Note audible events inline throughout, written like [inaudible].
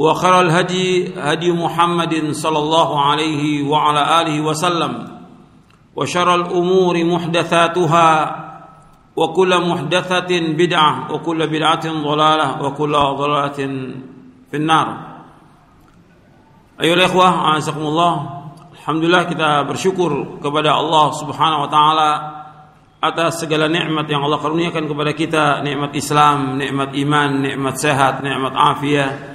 وخير الهدي هدي محمد صلى الله عليه وعلى اله وسلم وشر الامور محدثاتها وكل محدثه بدعه وكل بدعه ضلاله وكل ضلاله في النار ايها الاخوه اعزكم الله Alhamdulillah kita bersyukur kepada Allah Subhanahu wa taala atas segala nikmat yang Allah karuniakan kepada kita, nikmat Islam, nikmat iman, nikmat sehat, nikmat afiat,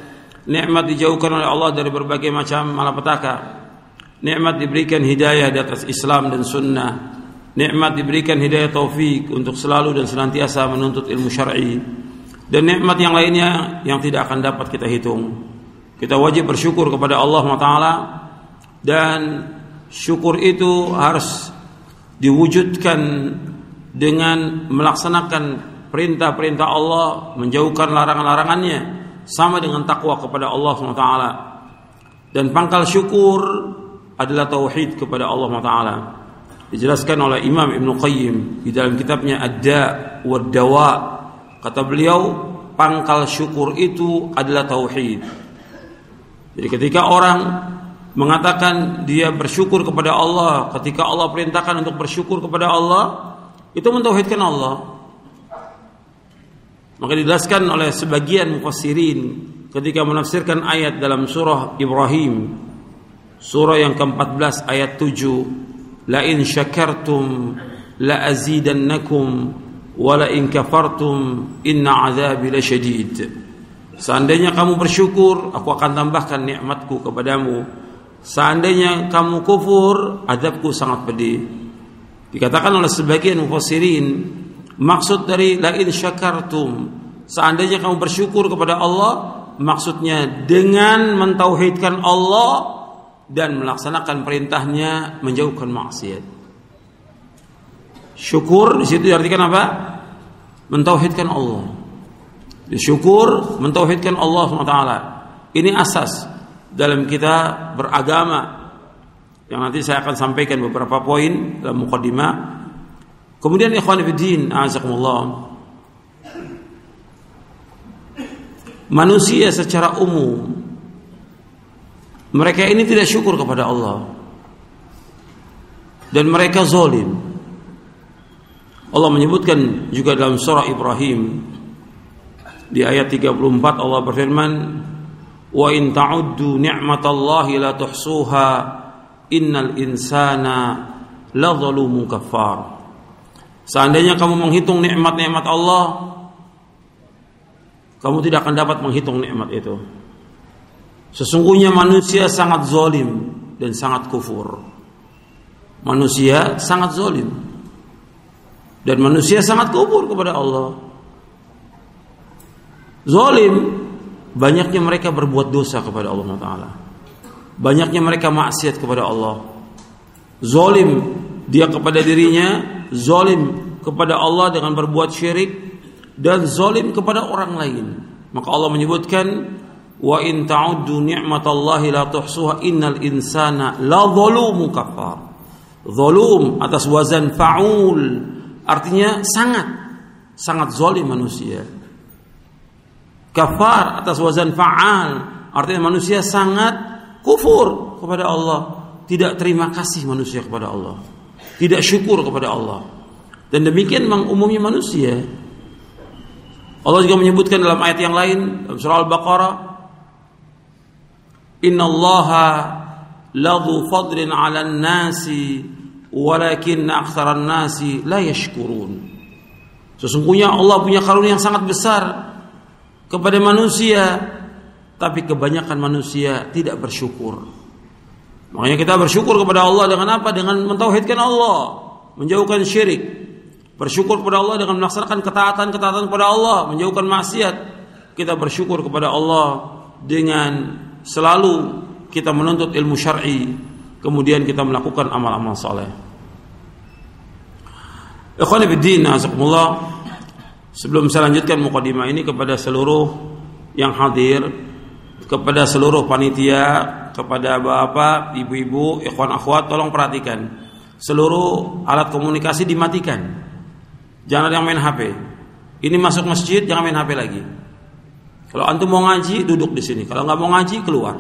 nikmat dijauhkan oleh Allah dari berbagai macam malapetaka. Nikmat diberikan hidayah di atas Islam dan sunnah. Nikmat diberikan hidayah taufik untuk selalu dan senantiasa menuntut ilmu syar'i. Dan nikmat yang lainnya yang tidak akan dapat kita hitung. Kita wajib bersyukur kepada Allah SWT dan syukur itu harus diwujudkan dengan melaksanakan perintah-perintah Allah menjauhkan larangan-larangannya sama dengan takwa kepada Allah SWT. Dan pangkal syukur adalah tauhid kepada Allah SWT. Dijelaskan oleh Imam Ibn Qayyim di dalam kitabnya Ad-Da wa Dawa kata beliau pangkal syukur itu adalah tauhid. Jadi ketika orang mengatakan dia bersyukur kepada Allah ketika Allah perintahkan untuk bersyukur kepada Allah itu mentauhidkan Allah maka dijelaskan oleh sebagian mufassirin ketika menafsirkan ayat dalam surah Ibrahim. Surah yang ke-14 ayat 7 la in syakartum la azidannakum wa la in kafartum inna azabi lasyadid. Seandainya kamu bersyukur aku akan tambahkan nikmatku kepadamu. Seandainya kamu kufur azabku sangat pedih. Dikatakan oleh sebagian mufassirin Maksud dari la in syakartum, seandainya kamu bersyukur kepada Allah, maksudnya dengan mentauhidkan Allah dan melaksanakan perintahnya menjauhkan maksiat. Syukur di situ diartikan apa? Mentauhidkan Allah. Syukur mentauhidkan Allah SWT. Ini asas dalam kita beragama. Yang nanti saya akan sampaikan beberapa poin dalam mukadimah Kemudian ikhwan fillah, azakumullah. Manusia secara umum mereka ini tidak syukur kepada Allah. Dan mereka zalim. Allah menyebutkan juga dalam surah Ibrahim di ayat 34 Allah berfirman wa in ta'uddu ni'matallahi la tuhsuha innal insana la zalumun kafar Seandainya kamu menghitung nikmat-nikmat Allah, kamu tidak akan dapat menghitung nikmat itu. Sesungguhnya manusia sangat zolim dan sangat kufur. Manusia sangat zolim dan manusia sangat kufur kepada Allah. Zolim banyaknya mereka berbuat dosa kepada Allah Taala. Banyaknya mereka maksiat kepada Allah. Zolim dia kepada dirinya zalim kepada Allah dengan berbuat syirik dan zalim kepada orang lain. Maka Allah menyebutkan wa in ta'uddu ni'matallahi la tuhsuha innal insana la zalumun kafar. Zolum atas wazan fa'ul artinya sangat sangat zolim manusia. Kafar atas wazan fa'al artinya manusia sangat kufur kepada Allah, tidak terima kasih manusia kepada Allah, tidak syukur kepada Allah. Dan demikian memang umumnya manusia. Allah juga menyebutkan dalam ayat yang lain dalam surah Al-Baqarah Inna allaha ladhu fadlin ala nasi walakin aktsaran nasi la yashkurun Sesungguhnya Allah punya karunia yang sangat besar kepada manusia tapi kebanyakan manusia tidak bersyukur. Makanya kita bersyukur kepada Allah dengan apa? Dengan mentauhidkan Allah, menjauhkan syirik, Bersyukur kepada Allah dengan melaksanakan ketaatan-ketaatan kepada Allah, menjauhkan maksiat. Kita bersyukur kepada Allah dengan selalu kita menuntut ilmu syar'i, kemudian kita melakukan amal-amal saleh. Ikhwan fillah. Sebelum saya lanjutkan mukadimah ini kepada seluruh yang hadir, kepada seluruh panitia, kepada bapak, ibu-ibu, ikhwan akhwat, tolong perhatikan. Seluruh alat komunikasi dimatikan Jangan yang main HP. Ini masuk masjid jangan main HP lagi. Kalau antum mau ngaji duduk di sini. Kalau nggak mau ngaji keluar.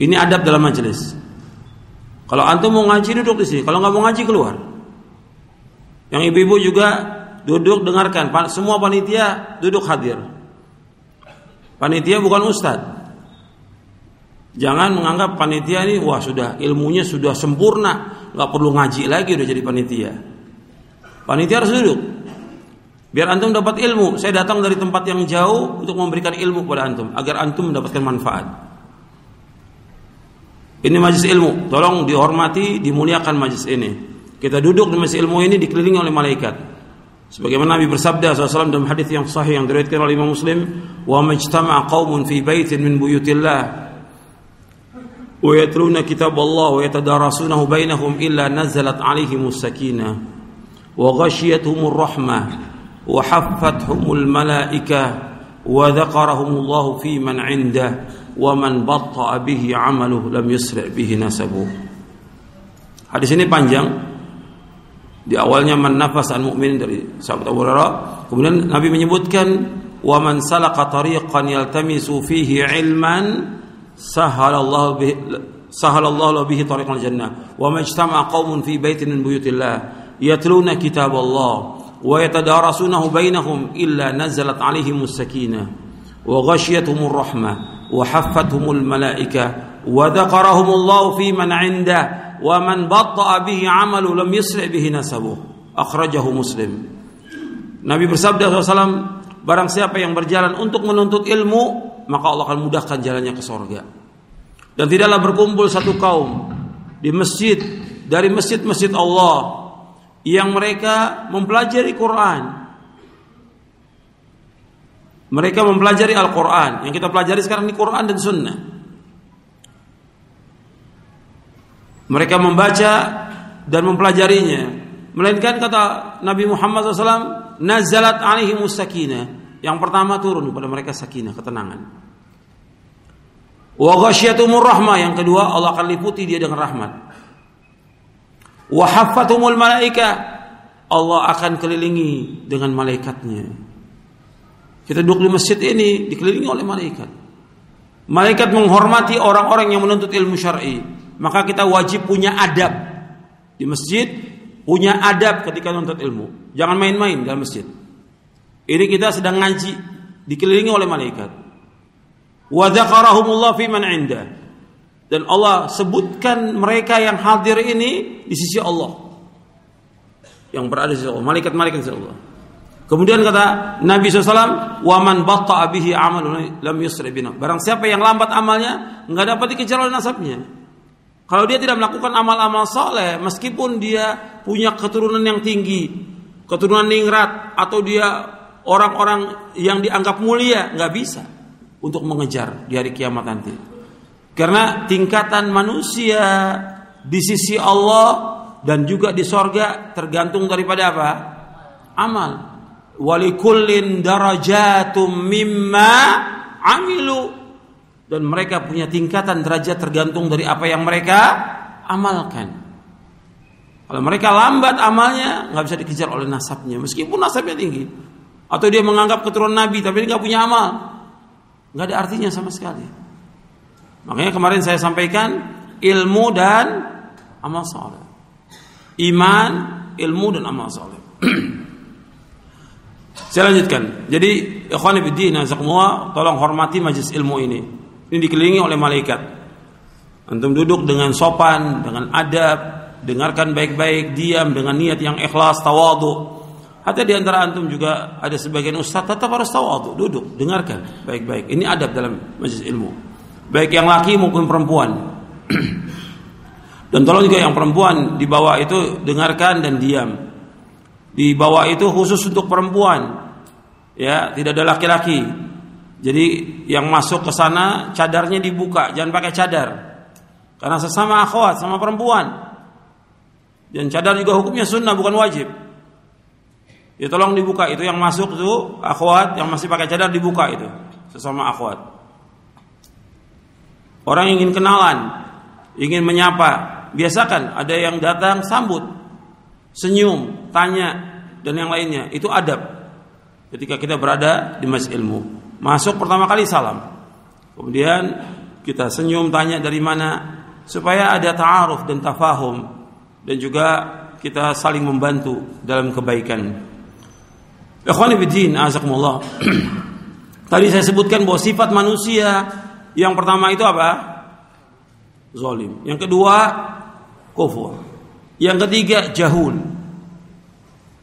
Ini adab dalam majelis. Kalau antum mau ngaji duduk di sini. Kalau nggak mau ngaji keluar. Yang ibu-ibu juga duduk dengarkan. Semua panitia duduk hadir. Panitia bukan ustadz. Jangan menganggap panitia ini wah sudah ilmunya sudah sempurna, nggak perlu ngaji lagi udah jadi panitia. Panitia harus duduk. Biar antum dapat ilmu. Saya datang dari tempat yang jauh untuk memberikan ilmu kepada antum agar antum mendapatkan manfaat. Ini majlis ilmu. Tolong dihormati, dimuliakan majlis ini. Kita duduk di majlis ilmu ini dikelilingi oleh malaikat. Sebagaimana Nabi bersabda SAW dalam hadis yang sahih yang diriwayatkan oleh Imam Muslim, "Wa majtama'a qaumun fi baitin min buyutillah wa yatluna kitab Allah wa yatadarasunahu bainahum illa nazalat 'alaihimus sakinah." وغشيتهم الرحمة وحفتهم الملائكة وذكرهم الله في من عنده ومن بطأ به عمله لم يسرع به نسبه Hadis ini panjang. Di awalnya man nafas an mu'min dari sahabat Abu Hurairah. Kemudian Nabi menyebutkan wa man salaka tariqan yaltamisu fihi ilman sahalallahu bihi sahalallahu bihi tariqal jannah. Wa majtama'a qaumun fi baitin min buyutillah yatluna kitab Allah wa yatadarasunahu bainahum illa nazalat alaihim sakinah wa ghashiyatuhum rahmah wa haffathum malaika wa dzakarahum Allah fi man 'inda wa man batta'a bihi 'amalu lam yusri bihi nasabuh akhrajahu muslim Nabi bersabda SAW barang siapa yang berjalan untuk menuntut ilmu maka Allah akan mudahkan jalannya ke sorga dan tidaklah berkumpul satu kaum di masjid dari masjid-masjid Allah yang mereka mempelajari Quran. Mereka mempelajari Al-Quran. Yang kita pelajari sekarang ini Quran dan Sunnah. Mereka membaca dan mempelajarinya. Melainkan kata Nabi Muhammad SAW, Nazalat alaihi sakinah. Yang pertama turun kepada mereka sakinah, ketenangan. Wa ghasyiatumur rahmah. Yang kedua Allah akan liputi dia dengan rahmat. Wahafatumul malaika. Allah akan kelilingi dengan malaikatnya. Kita duduk di masjid ini dikelilingi oleh malaikat. Malaikat menghormati orang-orang yang menuntut ilmu syar'i. Maka kita wajib punya adab di masjid, punya adab ketika menuntut ilmu. Jangan main-main dalam masjid. Ini kita sedang ngaji, dikelilingi oleh malaikat. Wa dzakarahumullah fi man 'indah dan Allah sebutkan mereka yang hadir ini di sisi Allah. Yang berada di sisi Allah malaikat-malaikat di sisi Allah. Kemudian kata Nabi SAW waman batta abihi amal lam yusri bina. Barang siapa yang lambat amalnya nggak dapat dikejar oleh nasabnya. Kalau dia tidak melakukan amal-amal soleh meskipun dia punya keturunan yang tinggi keturunan ningrat atau dia orang-orang yang dianggap mulia nggak bisa untuk mengejar di hari kiamat nanti karena tingkatan manusia di sisi Allah dan juga di sorga tergantung daripada apa? Amal. Walikullin darajatum mimma amilu dan mereka punya tingkatan derajat tergantung dari apa yang mereka amalkan. Kalau mereka lambat amalnya, nggak bisa dikejar oleh nasabnya, meskipun nasabnya tinggi. Atau dia menganggap keturunan Nabi, tapi dia nggak punya amal, nggak ada artinya sama sekali. Makanya kemarin saya sampaikan ilmu dan amal soleh, iman, ilmu dan amal soleh. [clears throat] saya lanjutkan. Jadi, ikhwan fillah, tolong hormati majlis ilmu ini. Ini dikelilingi oleh malaikat. Antum duduk dengan sopan, dengan adab, dengarkan baik-baik, diam dengan niat yang ikhlas, tawadu. Hatta di antara antum juga ada sebagian ustaz tetap harus tawadu, duduk, dengarkan baik-baik. Ini adab dalam majlis ilmu. Baik yang laki maupun perempuan. [clears throat] dan tolong juga yang perempuan di bawah itu dengarkan dan diam. Di bawah itu khusus untuk perempuan. Ya, tidak ada laki-laki. Jadi yang masuk ke sana cadarnya dibuka, jangan pakai cadar. Karena sesama akhwat sama perempuan. Dan cadar juga hukumnya sunnah bukan wajib. Ya tolong dibuka itu yang masuk itu akhwat yang masih pakai cadar dibuka itu sesama akhwat. Orang ingin kenalan, ingin menyapa, biasakan ada yang datang sambut, senyum, tanya dan yang lainnya. Itu adab ketika kita berada di masjid ilmu. Masuk pertama kali salam. Kemudian kita senyum tanya dari mana supaya ada ta'aruf dan tafahum dan juga kita saling membantu dalam kebaikan. Ikhwani bidin, azakumullah. [clears throat] Tadi saya sebutkan bahwa sifat manusia yang pertama itu apa? Zolim. Yang kedua, kufur. Yang ketiga, jahul.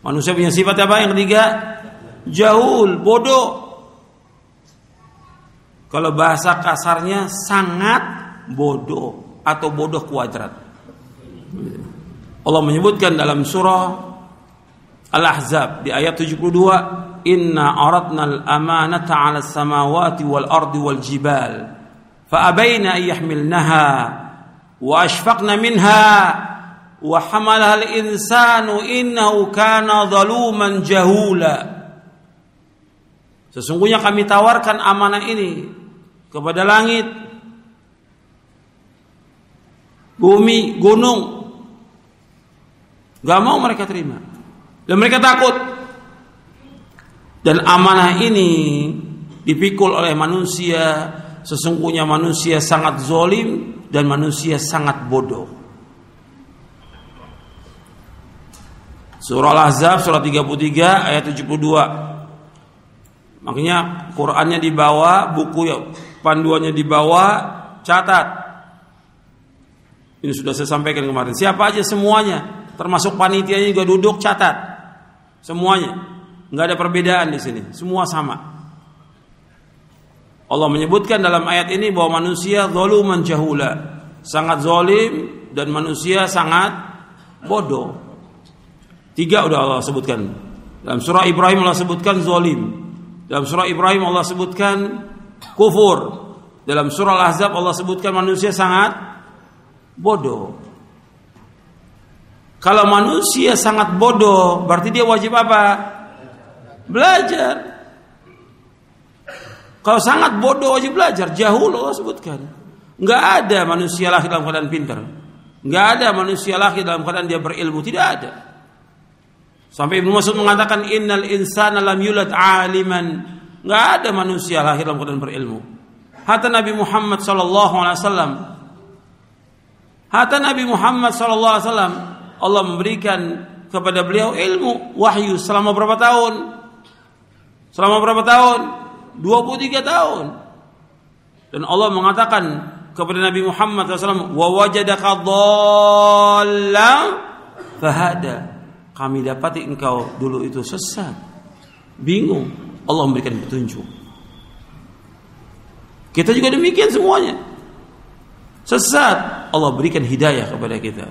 Manusia punya sifat apa? Yang ketiga, jahul, bodoh. Kalau bahasa kasarnya sangat bodoh atau bodoh kuadrat. Allah menyebutkan dalam surah Al-Ahzab di ayat 72, "Inna aradna al-amanata 'ala samawati wal ardi wal jibal, fa abaina an yahmilnaha wa ashfaqna minha wa hamalaha al-insanu innahu kana zaluman jahula." Sesungguhnya kami tawarkan amanah ini kepada langit, bumi, gunung. Gak mau mereka terima. Dan mereka takut. Dan amanah ini dipikul oleh manusia. Sesungguhnya manusia sangat zolim dan manusia sangat bodoh. Surah Al-Ahzab surah 33 ayat 72. Makanya Qur'annya dibawa, buku ya panduannya di bawah, catat. Ini sudah saya sampaikan kemarin. Siapa aja semuanya, termasuk panitianya juga duduk catat. Semuanya. nggak ada perbedaan di sini. Semua sama. Allah menyebutkan dalam ayat ini bahwa manusia zaluman jahula, sangat zalim dan manusia sangat bodoh. Tiga udah Allah sebutkan. Dalam surah Ibrahim Allah sebutkan zalim. Dalam surah Ibrahim Allah sebutkan kufur. Dalam surah Al-Ahzab Allah sebutkan manusia sangat bodoh. Kalau manusia sangat bodoh, berarti dia wajib apa? Belajar. Kalau sangat bodoh wajib belajar. Jahul Allah sebutkan. Enggak ada manusia lahir dalam keadaan pintar. Enggak ada manusia lahir dalam keadaan dia berilmu. Tidak ada. Sampai Ibnu Mas'ud mengatakan innal insana lam yulad aliman nggak ada manusia lahir dalam keadaan berilmu. Hatta Nabi Muhammad sallallahu alaihi wasallam Hatta Nabi Muhammad sallallahu alaihi wasallam Allah memberikan kepada beliau ilmu wahyu selama berapa tahun? Selama berapa tahun? 23 tahun. Dan Allah mengatakan kepada Nabi Muhammad SAW, wa wajadaka fahada. Kami dapati engkau dulu itu sesat, bingung, Allah memberikan petunjuk. Kita juga demikian semuanya. Sesat, Allah berikan hidayah kepada kita.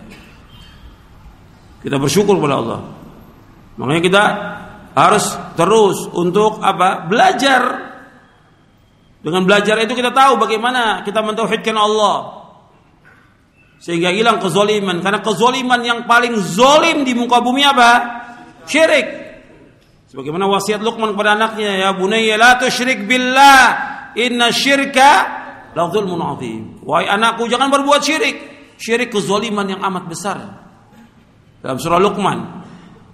Kita bersyukur kepada Allah. Makanya kita harus terus untuk apa? Belajar. Dengan belajar itu kita tahu bagaimana kita mentauhidkan Allah. Sehingga hilang kezoliman. Karena kezoliman yang paling zolim di muka bumi apa? Syirik. Sebagaimana wasiat Luqman kepada anaknya, ya bunayya la tusyrik billah, inna syirka la dzulmun. Wahai anakku jangan berbuat syirik. Syirik kezoliman yang amat besar. Dalam surah Luqman,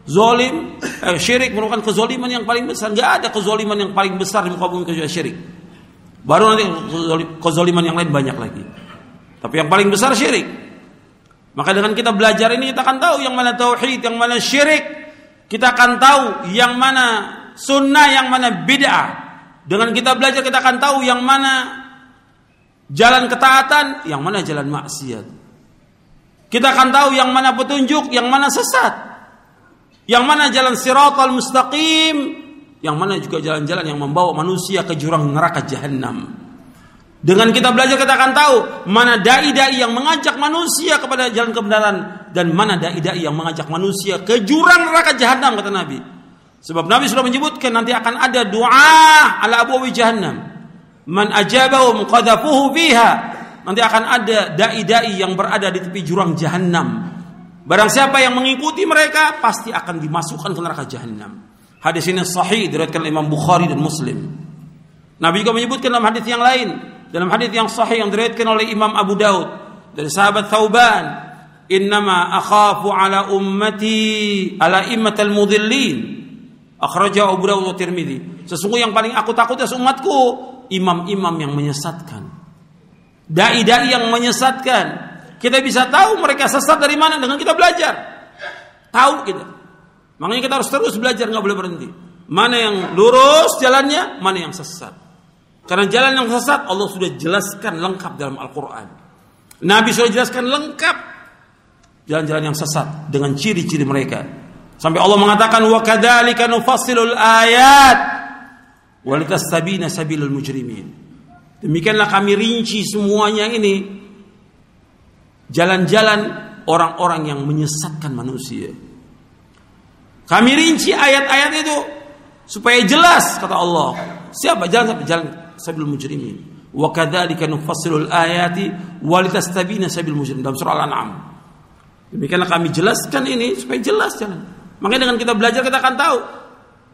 zolim, eh, syirik merupakan kezoliman yang paling besar. Gak ada kezoliman yang paling besar di muka bumi kecuali syirik. Baru nanti kezoliman yang lain banyak lagi. Tapi yang paling besar syirik. Maka dengan kita belajar ini kita akan tahu yang mana tauhid, yang mana syirik. Kita akan tahu yang mana sunnah, yang mana bid'ah. Dengan kita belajar kita akan tahu yang mana jalan ketaatan, yang mana jalan maksiat. Kita akan tahu yang mana petunjuk, yang mana sesat. Yang mana jalan siratal mustaqim, yang mana juga jalan-jalan yang membawa manusia ke jurang neraka jahanam. Dengan kita belajar kita akan tahu mana dai-dai yang mengajak manusia kepada jalan kebenaran dan mana dai-dai yang mengajak manusia ke jurang neraka jahanam kata Nabi. Sebab Nabi sudah menyebutkan nanti akan ada doa ala abu jahannam. Man ajabahu qadhafuhu fiha. Nanti akan ada dai-dai yang berada di tepi jurang jahanam. Barang siapa yang mengikuti mereka pasti akan dimasukkan ke neraka jahanam. Hadis ini sahih diriwayatkan Imam Bukhari dan Muslim. Nabi juga menyebutkan dalam hadis yang lain, dalam hadis yang sahih yang diriwayatkan oleh Imam Abu Daud dari sahabat Thauban, "Innama akhafu ala ummati ala immatal mudhillin." Akhrajahu Abu Dawud Tirmidzi. Sesungguhnya yang paling aku takut atas umatku imam-imam yang menyesatkan. Dai-dai yang menyesatkan, kita bisa tahu mereka sesat dari mana dengan kita belajar. Tahu kita. Makanya kita harus terus belajar, nggak boleh berhenti. Mana yang lurus jalannya, mana yang sesat. Karena jalan yang sesat Allah sudah jelaskan lengkap dalam Al-Quran. Nabi sudah jelaskan lengkap jalan-jalan yang sesat dengan ciri-ciri mereka. Sampai Allah mengatakan wa kadzalika nufassilul ayat walitastabina sabilul mujrimin. Demikianlah kami rinci semuanya ini jalan-jalan orang-orang yang menyesatkan manusia. Kami rinci ayat-ayat itu supaya jelas kata Allah. Siapa jalan sampai jalan sabil mujrimin. Wa kadzalika nufassilul ayati walitastabina sabil mujrimin dalam surah Al-An'am. Demikianlah kami jelaskan ini supaya jelas jalan. Makanya dengan kita belajar kita akan tahu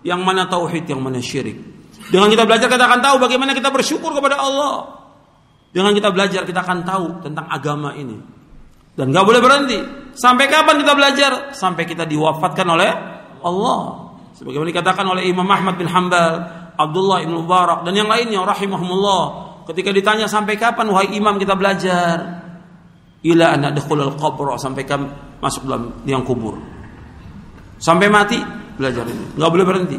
yang mana tauhid, yang mana syirik. Dengan kita belajar kita akan tahu bagaimana kita bersyukur kepada Allah. Dengan kita belajar kita akan tahu tentang agama ini. Dan gak boleh berhenti. Sampai kapan kita belajar? Sampai kita diwafatkan oleh Allah. Sebagaimana dikatakan oleh Imam Ahmad bin Hambal, Abdullah bin Mubarak dan yang lainnya rahimahumullah. Ketika ditanya sampai kapan wahai imam kita belajar? Ila an nadkhulul qabr sampai kami masuk dalam liang kubur. Sampai mati belajar ini. Gak boleh berhenti.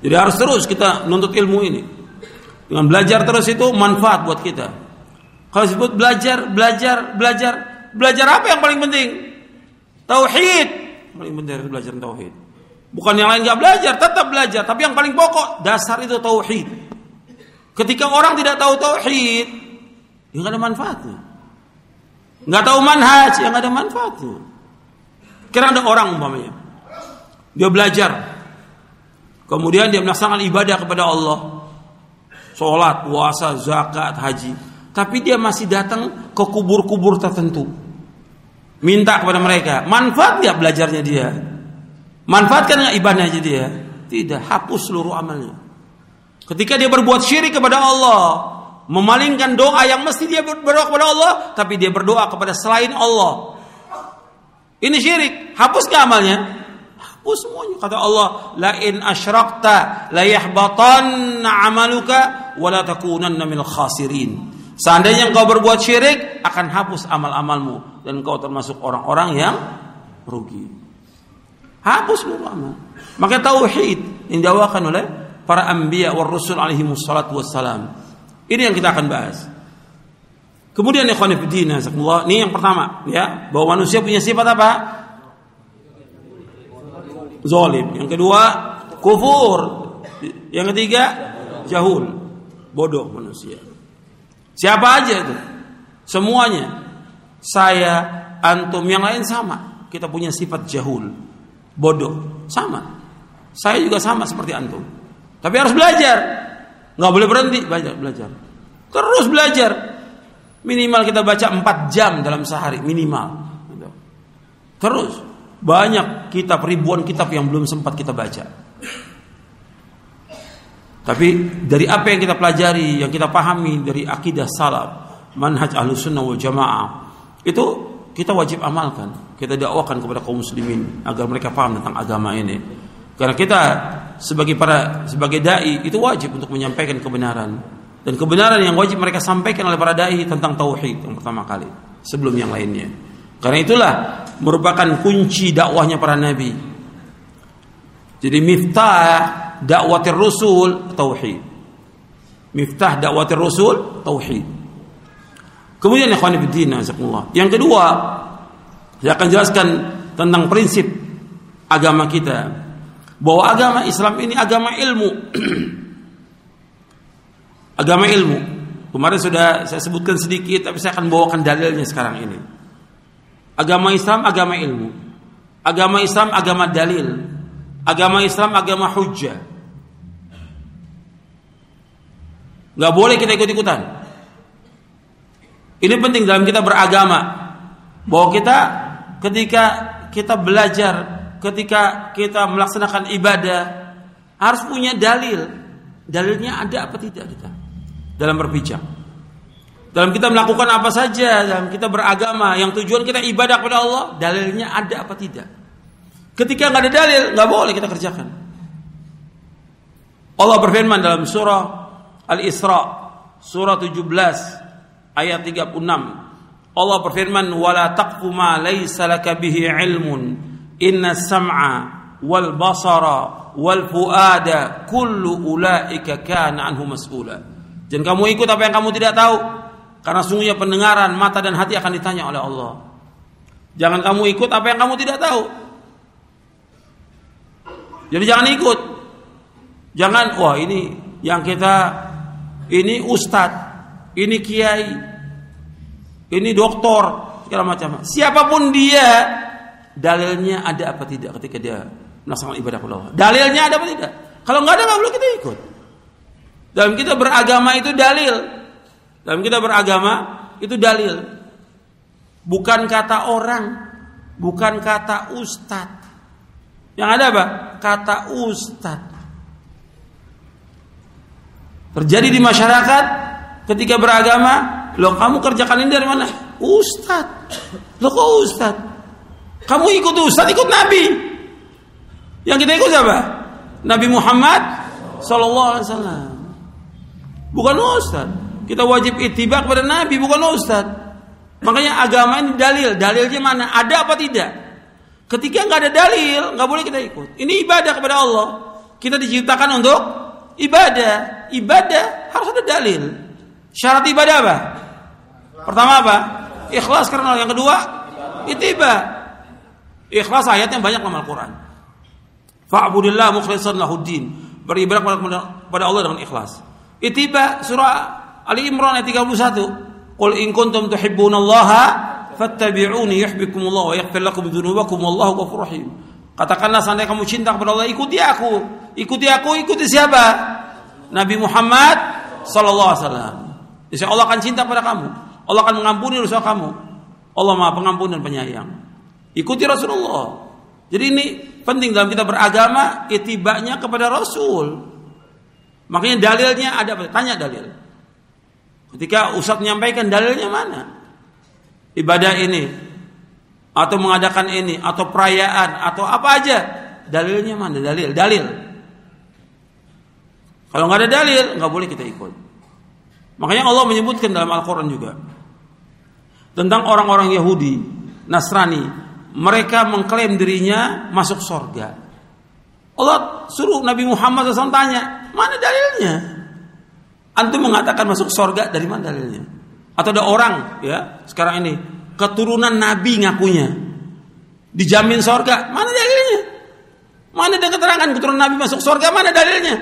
Jadi harus terus kita nuntut ilmu ini. Dengan belajar terus itu manfaat buat kita. Kalau disebut belajar, belajar, belajar, belajar apa yang paling penting? Tauhid. Paling penting belajar tauhid. Bukan yang lain nggak belajar, tetap belajar. Tapi yang paling pokok dasar itu tauhid. Ketika orang tidak tahu tauhid, ya nggak ada manfaatnya. Nggak tahu manhaj, yang nggak ada manfaatnya. Kira ada orang umpamanya, dia belajar, kemudian dia melaksanakan ibadah kepada Allah, sholat, puasa, zakat, haji tapi dia masih datang ke kubur-kubur tertentu. Minta kepada mereka, manfaat nggak belajarnya dia? Manfaatkan nggak ibadahnya dia? Tidak, hapus seluruh amalnya. Ketika dia berbuat syirik kepada Allah, memalingkan doa yang mesti dia berdoa kepada Allah, tapi dia berdoa kepada selain Allah. Ini syirik, hapus ke amalnya? Hapus semuanya. Kata Allah, la in asyrakta la yahbatanna amaluka wa la takunanna minal khasirin. Seandainya engkau berbuat syirik, akan hapus amal-amalmu dan engkau termasuk orang-orang yang rugi. Hapus seluruh amal. Maka tauhid yang diawakan oleh para anbiya wa rasul alaihi wassalatu wassalam. Ini yang kita akan bahas. Kemudian ikhwan fillah, ini yang pertama ya, bahwa manusia punya sifat apa? Zolim. Yang kedua, kufur. Yang ketiga, jahul. Bodoh manusia. Siapa aja itu? Semuanya. Saya, antum, yang lain sama. Kita punya sifat jahul. Bodoh. Sama. Saya juga sama seperti antum. Tapi harus belajar. Nggak boleh berhenti. Belajar, belajar. Terus belajar. Minimal kita baca 4 jam dalam sehari. Minimal. Terus. Banyak kitab, ribuan kitab yang belum sempat kita baca. Tapi dari apa yang kita pelajari, yang kita pahami dari akidah salaf, manhaj ahlu sunnah wal jamaah, itu kita wajib amalkan. Kita dakwakan kepada kaum muslimin agar mereka paham tentang agama ini. Karena kita sebagai para sebagai dai itu wajib untuk menyampaikan kebenaran dan kebenaran yang wajib mereka sampaikan oleh para dai tentang tauhid yang pertama kali sebelum yang lainnya. Karena itulah merupakan kunci dakwahnya para nabi. Jadi miftah dakwatir rusul tauhid. Miftah dakwatir rusul tauhid. Kemudian ikhwan fillah Yang kedua, saya akan jelaskan tentang prinsip agama kita bahwa agama Islam ini agama ilmu. [clears throat] agama ilmu. Kemarin sudah saya sebutkan sedikit tapi saya akan bawakan dalilnya sekarang ini. Agama Islam agama ilmu. Agama Islam agama dalil. Agama Islam agama hujjah. Gak boleh kita ikut-ikutan. Ini penting dalam kita beragama. Bahwa kita ketika kita belajar, ketika kita melaksanakan ibadah, harus punya dalil. Dalilnya ada apa tidak kita dalam berbicara. Dalam kita melakukan apa saja, dalam kita beragama, yang tujuan kita ibadah kepada Allah, dalilnya ada apa tidak. Ketika nggak ada dalil, nggak boleh kita kerjakan. Allah berfirman dalam surah Al-Isra, surah 17 ayat 36. Allah berfirman wala taqfu ma laysa laka bihi ilmun inna sam'a wal basara wal fuada kullu ulaika kana anhu mas'ula. Jangan kamu ikut apa yang kamu tidak tahu karena sungguhnya pendengaran, mata dan hati akan ditanya oleh Allah. Jangan kamu ikut apa yang kamu tidak tahu. Jadi jangan ikut. Jangan wah ini yang kita ini ustadz, ini kiai, ini doktor segala macam. Siapa pun dia, dalilnya ada apa tidak ketika dia melaksanakan ibadah Allah. Dalilnya ada apa tidak? Kalau nggak ada nggak boleh kita ikut. Dalam kita beragama itu dalil. Dalam kita beragama itu dalil. Bukan kata orang, bukan kata ustad. Yang ada apa? Kata ustad. Terjadi di masyarakat ketika beragama Loh kamu kerjakan ini dari mana? Ustad. Loh kok Ustad? Kamu ikut Ustad, ikut Nabi. Yang kita ikut siapa? Nabi Muhammad Sallallahu Alaihi Wasallam. Bukan Ustad. Kita wajib itibak kepada Nabi, bukan Ustad. Makanya agama ini dalil. Dalilnya mana? Ada apa tidak? Ketika nggak ada dalil, nggak boleh kita ikut. Ini ibadah kepada Allah. Kita diciptakan untuk ibadah. Ibadah harus ada dalil. Syarat ibadah apa? Pertama apa? Ikhlas karena yang kedua itiba. Ikhlas ayatnya banyak dalam Al-Qur'an. Fa'budillah mukhlishan lahuddin. Beribadah kepada Allah dengan ikhlas. Itiba surah Ali Imran ayat 31. Qul in kuntum tuhibbunallaha fattabi'uni yuhibbukumullah wa yaghfir lakum dzunubakum wallahu ghafurur rahim. Katakanlah seandainya kamu cinta kepada Allah, ikuti aku. Ikuti aku, ikuti siapa? Nabi Muhammad sallallahu alaihi wasallam. Insya Allah akan cinta pada kamu. Allah akan mengampuni dosa kamu. Allah Maha Pengampun dan Penyayang. Ikuti Rasulullah. Jadi ini penting dalam kita beragama itibanya kepada Rasul. Makanya dalilnya ada tanya dalil. Ketika Ustaz menyampaikan dalilnya mana? Ibadah ini atau mengadakan ini atau perayaan atau apa aja dalilnya mana dalil dalil kalau nggak ada dalil nggak boleh kita ikut makanya Allah menyebutkan dalam Al-Quran juga tentang orang-orang Yahudi, Nasrani. Mereka mengklaim dirinya masuk surga. Allah suruh Nabi Muhammad SAW tanya, mana dalilnya? Antum mengatakan masuk surga dari mana dalilnya? Atau ada orang ya sekarang ini keturunan Nabi ngakunya dijamin surga, mana dalilnya? Mana ada keterangan keturunan Nabi masuk surga? Mana dalilnya?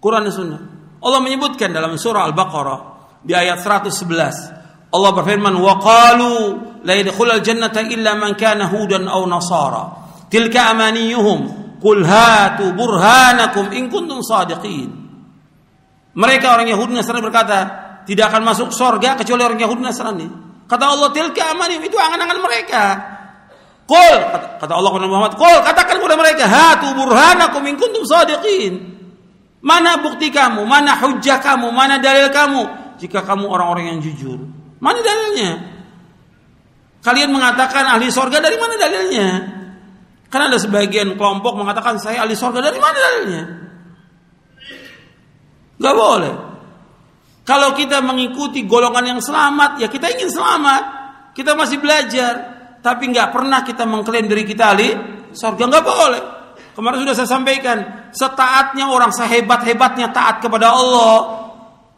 Quran dan Sunnah. Allah menyebutkan dalam surah Al-Baqarah di ayat 111 Allah berfirman wa qalu la yadkhulul jannata illa man kana hudan aw nasara tilka amaniyuhum qul hatu burhanakum in kuntum sadiqin mereka orang Yahudi Nasrani berkata tidak akan masuk surga kecuali orang Yahudi Nasrani kata Allah tilka amaniyuhum itu angan-angan mereka Qul kata Allah kepada Muhammad Qul katakan kepada mereka hatu burhanakum in kuntum sadiqin mana bukti kamu mana hujjah kamu mana dalil kamu jika kamu orang-orang yang jujur Mana dalilnya? kalian mengatakan ahli sorga dari mana dalilnya? Karena ada sebagian kelompok mengatakan saya ahli sorga dari mana dalilnya? Gak boleh. Kalau kita mengikuti golongan yang selamat, ya kita ingin selamat. Kita masih belajar, tapi nggak pernah kita mengklaim diri kita ahli sorga. Nggak boleh. Kemarin sudah saya sampaikan, setaatnya orang sehebat hebatnya taat kepada Allah,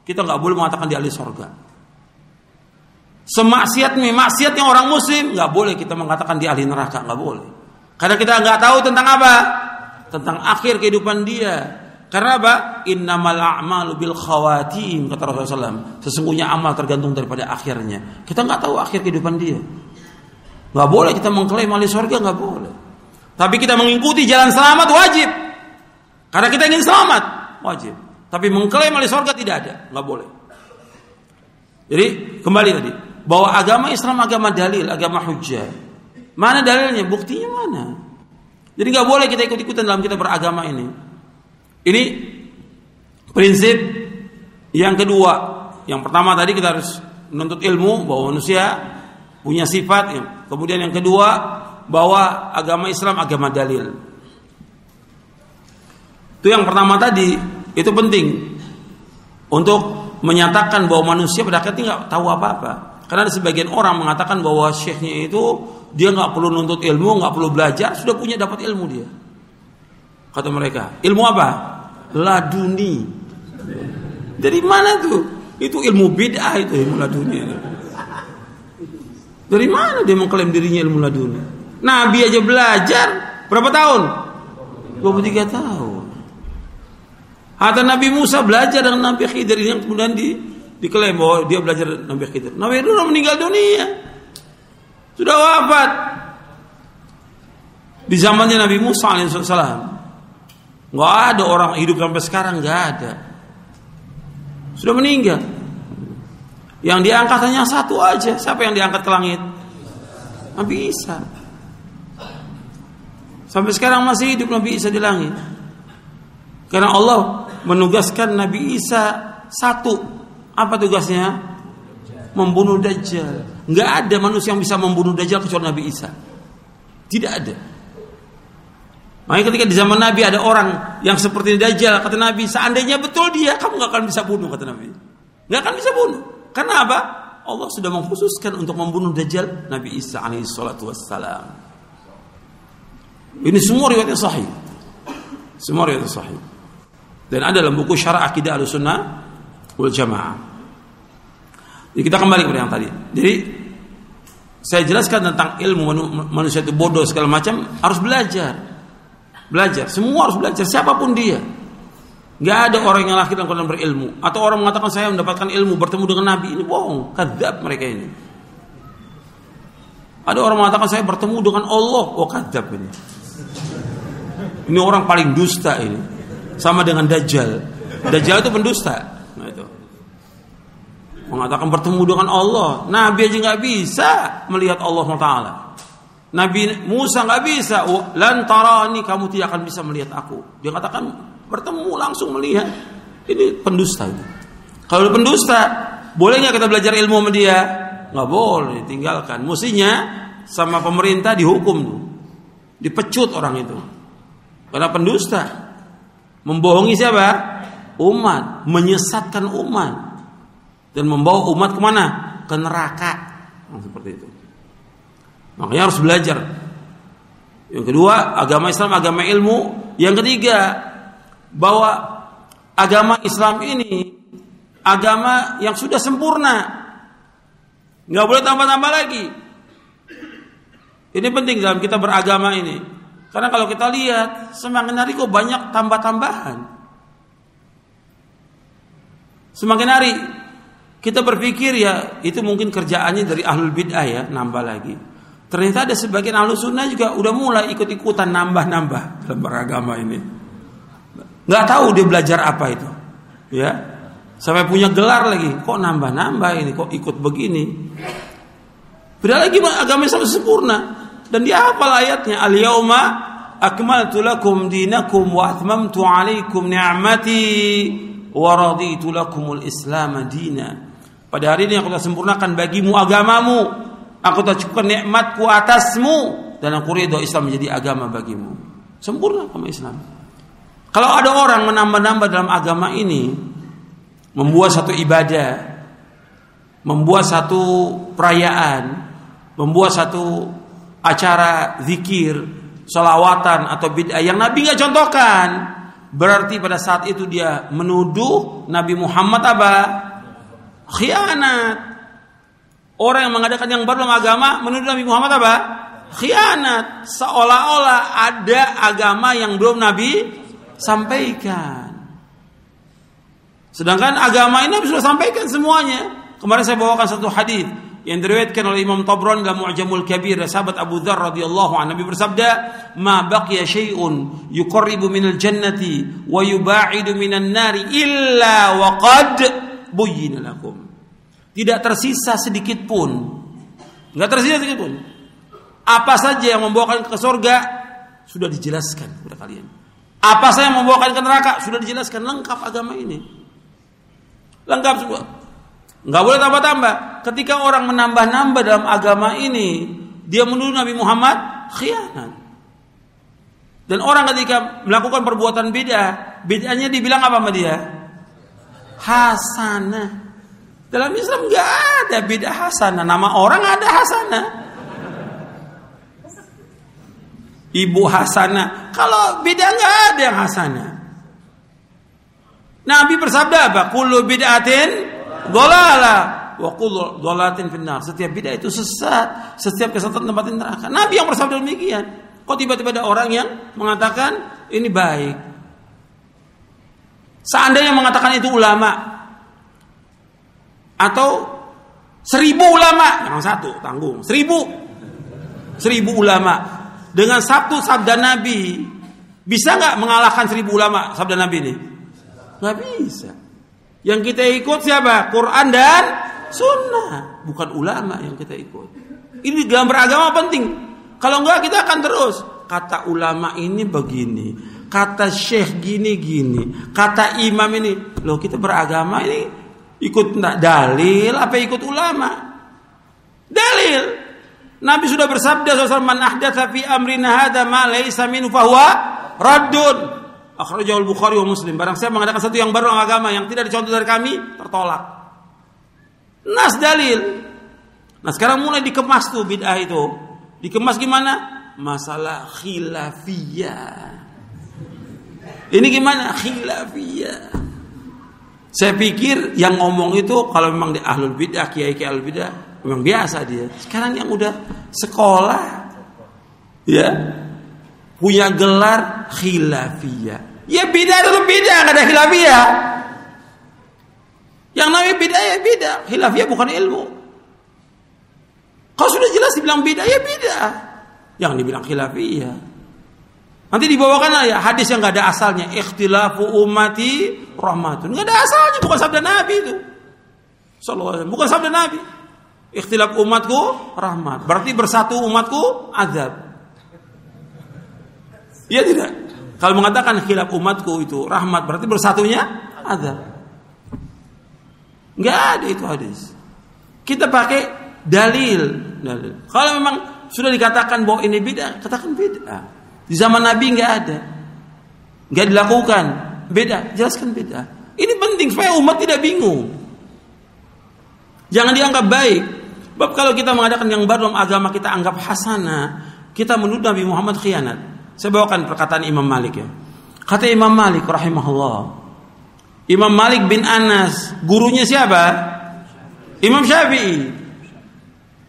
kita nggak boleh mengatakan dia ahli sorga. Semaksiatnya, maksiatnya orang muslim nggak boleh kita mengatakan dia ahli neraka, nggak boleh. Karena kita nggak tahu tentang apa, tentang akhir kehidupan dia. Karena apa? Innamal a'malu bil khawatim kata Rasulullah SAW. Sesungguhnya amal tergantung daripada akhirnya. Kita nggak tahu akhir kehidupan dia. Nggak boleh kita mengklaim ahli surga nggak boleh. Tapi kita mengikuti jalan selamat wajib. Karena kita ingin selamat wajib. Tapi mengklaim ahli surga tidak ada, nggak boleh. Jadi kembali tadi bahwa agama Islam agama dalil, agama hujjah. Mana dalilnya? Buktinya mana? Jadi nggak boleh kita ikut-ikutan dalam kita beragama ini. Ini prinsip yang kedua. Yang pertama tadi kita harus menuntut ilmu bahwa manusia punya sifat. Kemudian yang kedua bahwa agama Islam agama dalil. Itu yang pertama tadi itu penting untuk menyatakan bahwa manusia pada akhirnya nggak tahu apa-apa. Karena ada sebagian orang mengatakan bahwa syekhnya itu dia nggak perlu nuntut ilmu, nggak perlu belajar, sudah punya dapat ilmu dia. Kata mereka, ilmu apa? Laduni. Dari mana tuh? Itu ilmu bid'ah itu ilmu laduni. Dari mana dia mengklaim dirinya ilmu laduni? Nabi aja belajar berapa tahun? 23 tahun. Hatta Nabi Musa belajar dengan Nabi Khidir yang kemudian di diklaim bahwa dia belajar Nabi Khidir. Nabi Khidir meninggal dunia. Sudah wafat. Di zamannya Nabi Musa alaihissalam Nggak ada orang hidup sampai sekarang nggak ada. Sudah meninggal. Yang diangkat hanya satu aja. Siapa yang diangkat ke langit? Nabi Isa. Sampai sekarang masih hidup Nabi Isa di langit. Karena Allah menugaskan Nabi Isa satu. Apa tugasnya? Membunuh Dajjal. Nggak ada manusia yang bisa membunuh Dajjal kecuali Nabi Isa. Tidak ada. Makanya ketika di zaman Nabi ada orang yang seperti Dajjal, kata Nabi, seandainya betul dia, kamu gak akan bisa bunuh, kata Nabi. Gak akan bisa bunuh. Karena apa? Allah sudah mengkhususkan untuk membunuh Dajjal Nabi Isa alaihi salatu wassalam. Ini semua riwayatnya sahih. Semua riwayatnya sahih. Dan ada dalam buku Syarah Akidah Ahlussunnah wal Jamaah. Jadi kita kembali kepada yang tadi. Jadi saya jelaskan tentang ilmu manusia itu bodoh segala macam harus belajar. Belajar, semua harus belajar siapa pun dia. Gak ada orang yang lahir dan kemudian berilmu atau orang mengatakan saya mendapatkan ilmu bertemu dengan Nabi ini bohong, kadzab mereka ini. Ada orang mengatakan saya bertemu dengan Allah, oh kadzab ini. Ini orang paling dusta ini. Sama dengan Dajjal. Dajjal itu pendusta. Nah itu. Mengatakan bertemu dengan Allah. Nabi aja nggak bisa melihat Allah Taala. Nabi Musa nggak bisa, lantarani kamu tidak akan bisa melihat aku. Dia katakan bertemu langsung melihat. Ini pendusta ini. Kalau pendusta, boleh nggak kita belajar ilmu sama dia? Nggak boleh, tinggalkan. Mestinya sama pemerintah dihukum tuh, dipecut orang itu. Karena pendusta, membohongi siapa? Umat, menyesatkan umat dan membawa umat ke mana? Ke neraka. Nah, seperti itu. Makanya harus belajar. Yang kedua, agama Islam agama ilmu. Yang ketiga, bahwa agama Islam ini agama yang sudah sempurna. Nggak boleh tambah-tambah lagi. Ini penting dalam kita beragama ini. Karena kalau kita lihat semakin hari kok banyak tambah-tambahan. Semakin hari kita berpikir ya itu mungkin kerjaannya dari ahlul bid'ah ya nambah lagi. Ternyata ada sebagian ahlu sunnah juga udah mulai ikut-ikutan nambah-nambah dalam beragama ini. Nggak tahu dia belajar apa itu, ya. Sampai punya gelar lagi, kok nambah-nambah ini, kok ikut begini. Beda lagi agama Islam sempurna dan dia hafal ayatnya al yauma akmaltu lakum dinakum wa atmamtu alaikum ni'mati wa raditu lakumul islam dina. Pada hari ini aku telah sempurnakan bagimu agamamu Aku cukupkan nikmatku atasmu dan aku ridho Islam menjadi agama bagimu. Sempurna agama Islam. Kalau ada orang menambah-nambah dalam agama ini, membuat satu ibadah, membuat satu perayaan, membuat satu acara zikir, solawatan atau bid'ah yang Nabi nggak contohkan, berarti pada saat itu dia menuduh Nabi Muhammad apa? Khianat. Orang yang mengadakan yang baru dalam agama menuduh Nabi Muhammad apa? Khianat. Seolah-olah ada agama yang belum Nabi sampaikan. Sedangkan agama ini Nabi sudah sampaikan semuanya. Kemarin saya bawakan satu hadis yang diriwayatkan oleh Imam Tabrani dalam Mu'jamul Kabir sahabat Abu Dzar radhiyallahu anhu Nabi bersabda ma baqiya syai'un yuqarribu minal jannati wa yuba'idu minan nari illa wa qad buyyina lakum tidak tersisa sedikit pun. Enggak tersisa sedikit pun. Apa saja yang membawa kalian ke surga sudah dijelaskan kepada kalian. Apa saja yang membawa kalian ke neraka sudah dijelaskan lengkap agama ini. Lengkap semua. Enggak boleh tambah-tambah. Ketika orang menambah-nambah dalam agama ini, dia menuduh Nabi Muhammad khianat. Dan orang ketika melakukan perbuatan beda, bedanya dibilang apa sama dia? Hasanah. Dalam Islam nggak ada beda hasanah. Nama orang ada hasanah. Ibu hasanah. Kalau beda nggak ada yang hasanah. Nabi bersabda apa? Kullu bid'atin dolala wa kullu dolalatin finnar. Setiap bid'ah itu sesat, setiap kesesatan tempat neraka. Nabi yang bersabda demikian. Kok tiba-tiba ada orang yang mengatakan ini baik? Seandainya mengatakan itu ulama, atau seribu ulama. Jangan satu tanggung. Seribu. Seribu ulama. Dengan satu sabda Nabi. Bisa nggak mengalahkan seribu ulama sabda Nabi ini? Nggak bisa. Yang kita ikut siapa? Quran dan Sunnah. Bukan ulama yang kita ikut. Ini dalam beragama penting. Kalau enggak kita akan terus. Kata ulama ini begini. Kata syekh gini gini kata imam ini. Loh kita beragama ini Ikut dalil apa ikut ulama? Dalil. Nabi sudah bersabda SAW man ahdatsa fi amrina hadza ma laysa minhu fahuwa raddun. Akhrajahu al-Bukhari wa Muslim. Barang saya mengadakan satu yang baru agama yang tidak dicontoh dari kami, tertolak. Nas dalil. Nah sekarang mulai dikemas tuh bid'ah itu. Dikemas gimana? Masalah khilafiyah. Ini gimana? Khilafiyah. Saya pikir yang ngomong itu kalau memang di ahlul bidah, kiai kiai ahlul bidah, memang biasa dia. Sekarang yang udah sekolah, ya punya gelar khilafiyah. Ya bidah itu bidah, nggak ada khilafiyah. Yang namanya bidah ya bidah, khilafiyah bukan ilmu. Kalau sudah jelas dibilang bidah ya bidah. Yang dibilang khilafiyah. Nanti dibawakan ya hadis yang nggak ada asalnya. Ikhtilafu ummati rahmatun. Nggak ada asalnya, bukan sabda Nabi itu. Sallallahu bukan sabda Nabi. Ikhtilaf umatku rahmat. Berarti bersatu umatku azab. Iya tidak? Kalau mengatakan khilaf umatku itu rahmat, berarti bersatunya azab. Nggak ada itu hadis. Kita pakai dalil. dalil. Kalau memang sudah dikatakan bahwa ini beda, katakan beda. Di zaman Nabi nggak ada. Nggak dilakukan. Beda, jelaskan beda. Ini penting supaya umat tidak bingung. Jangan dianggap baik. Sebab kalau kita mengadakan yang baru dalam agama kita anggap hasanah, kita menuduh Nabi Muhammad khianat. Saya bawakan perkataan Imam Malik ya. Kata Imam Malik rahimahullah. Imam Malik bin Anas, gurunya siapa? Imam Syafi'i.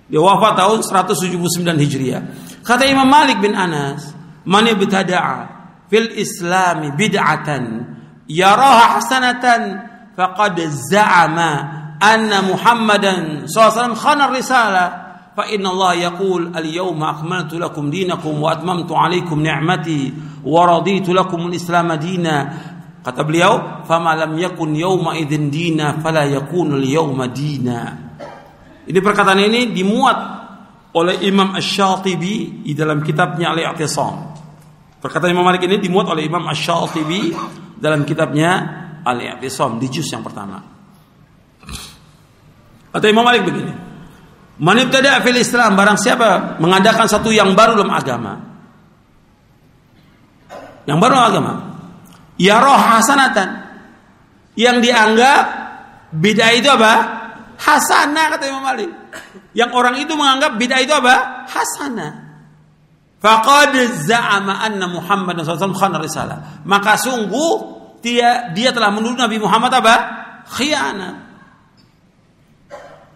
Dia wafat tahun 179 Hijriah. Kata Imam Malik bin Anas, man ibtada'a fil islami bid'atan yaraha hasanatan faqad za'ama anna muhammadan sallallahu khana risalah fa inna Allah yaqul al yawma akmaltu lakum dinakum wa atmamtu alaikum ni'mati wa raditu lakum al islam dina kata beliau fama lam yakun yawma idzin dina fala yakunu al yawma dina ini perkataan ini dimuat oleh Imam Ash-Shatibi di dalam kitabnya Al-I'tisam. Perkataan Imam Malik ini dimuat oleh Imam Ash-Shatibi dalam kitabnya Al-I'tisam di juz yang pertama. Kata Imam Malik begini. Man ibtada fil Islam barang siapa mengadakan satu yang baru dalam agama. Yang baru agama. Ya roh hasanatan. Yang dianggap bid'ah itu apa? Hasanah kata Imam Malik. Yang orang itu menganggap bid'ah itu apa? Hasanah. Faqad za'ama anna Muhammad SAW khana risalah. Maka sungguh dia dia telah menuduh Nabi Muhammad apa? Khianat.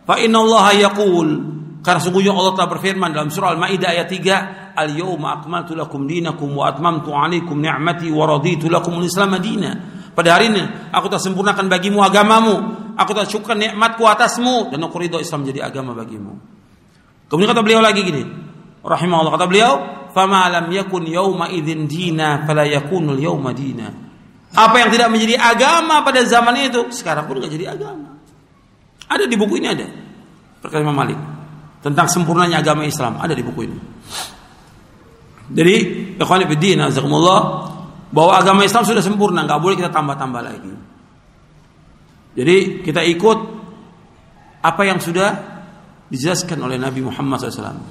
Fa inna Allah yaqul karena sungguhnya Allah telah berfirman dalam surah Al-Maidah ayat 3, "Al-yawma akmaltu lakum dinakum wa atmamtu 'alaikum ni'mati wa raditu lakum al-Islam madina." Pada hari ini aku telah sempurnakan bagimu agamamu, aku telah syukur nikmatku atasmu dan aku ridho Islam jadi agama bagimu. Kemudian kata beliau lagi gini, rahimahullah kata beliau, "Fama lam yakun yawma idzin dina fala yakunul yawma dina." Apa yang tidak menjadi agama pada zaman itu, sekarang pun enggak jadi agama. Ada di buku ini ada. Perkara Imam Malik tentang sempurnanya agama Islam ada di buku ini. Jadi, ikhwan fillah, bahwa agama Islam sudah sempurna, nggak boleh kita tambah-tambah lagi. Jadi kita ikut apa yang sudah dijelaskan oleh Nabi Muhammad SAW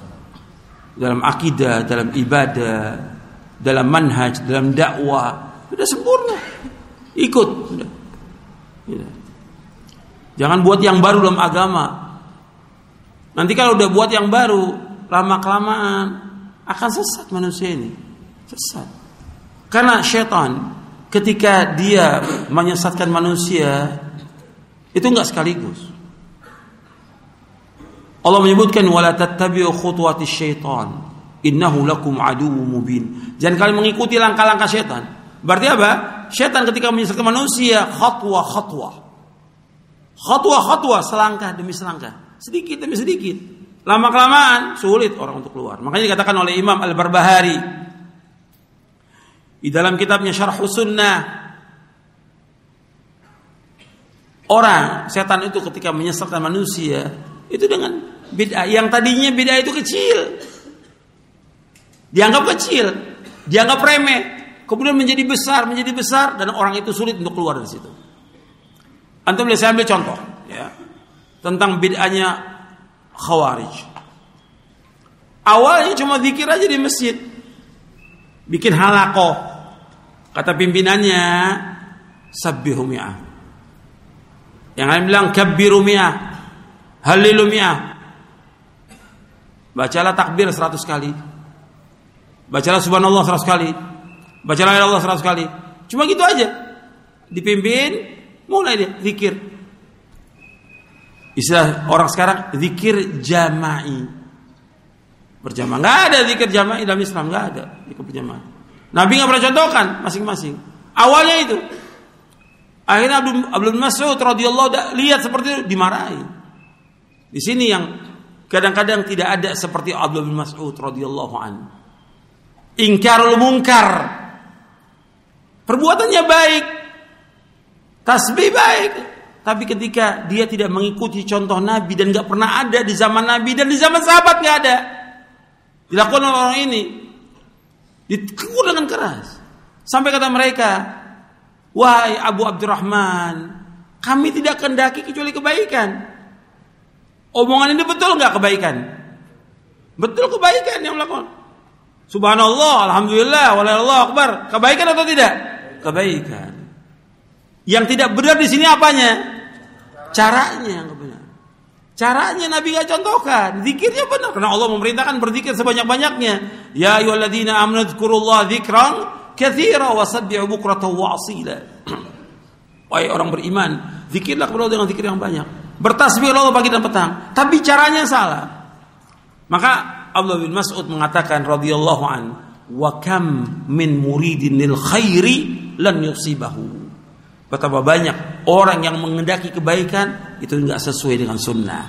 dalam akidah, dalam ibadah, dalam manhaj, dalam dakwah sudah sempurna. Ikut. Sudah. Ya. Jangan buat yang baru dalam agama. Nanti kalau udah buat yang baru, lama kelamaan akan sesat manusia ini. Sesat. Karena syaitan ketika dia menyesatkan manusia itu enggak sekaligus. Allah menyebutkan wala tattabi'u khutuwati syaitan innahu lakum aduwwum mubin. Jangan kalian mengikuti langkah-langkah syaitan. Berarti apa? Syaitan ketika menyesatkan manusia khatwa-khatwa Khatwa-khatwa selangkah demi selangkah, sedikit demi sedikit. Lama kelamaan sulit orang untuk keluar. Makanya dikatakan oleh Imam Al-Barbahari di dalam kitabnya Syarh Sunnah orang setan itu ketika menyesatkan manusia itu dengan bid'ah yang tadinya bid'ah itu kecil dianggap kecil dianggap remeh kemudian menjadi besar menjadi besar dan orang itu sulit untuk keluar dari situ Antum boleh saya ambil contoh ya tentang bid'ahnya Khawarij. Awalnya cuma zikir aja di masjid. Bikin halakoh. Kata pimpinannya sabbihu mi'ah. Yang lain bilang kabbiru mi'ah. Halilu mi'ah. Bacalah takbir 100 kali. Bacalah subhanallah 100 kali. Bacalah Allah 100 kali. Cuma gitu aja. Dipimpin Mulai dia zikir. Istilah orang sekarang zikir jama'i. Berjamaah. Nggak ada zikir jama'i dalam Islam, nggak ada zikir berjamaah. Nabi nggak pernah contohkan masing-masing. Awalnya itu. Akhirnya Abdul, Abdul Mas'ud radhiyallahu lihat seperti itu dimarahi. Di sini yang kadang-kadang tidak ada seperti Abdul Mas'ud radhiyallahu an. Ingkarul munkar. Perbuatannya baik, Tasbih baik. Tapi ketika dia tidak mengikuti contoh Nabi dan nggak pernah ada di zaman Nabi dan di zaman sahabat nggak ada, dilakukan oleh orang ini, ditegur dengan keras. Sampai kata mereka, wahai Abu Abdurrahman, kami tidak kendaki kecuali kebaikan. Omongan ini betul nggak kebaikan? Betul kebaikan yang melakukan. Subhanallah, Alhamdulillah, Walailallah Akbar. Kebaikan atau tidak? Kebaikan. Yang tidak benar di sini apanya? Caranya yang benar. Caranya Nabi gak contohkan. Zikirnya benar karena Allah memerintahkan berzikir sebanyak-banyaknya. Ya ayyuhalladzina amanu dzkurullaha katsira wa sabbihu bukratan wa asila. [clears throat] Wahai orang beriman, zikirlah kepada Allah dengan zikir yang banyak. Bertasbih Allah pagi dan petang, tapi caranya salah. Maka Abdullah bin Mas'ud mengatakan radhiyallahu an, "Wa kam min muridin lil khairi lan yusibahu." Betapa banyak orang yang mengendaki kebaikan itu nggak sesuai dengan sunnah.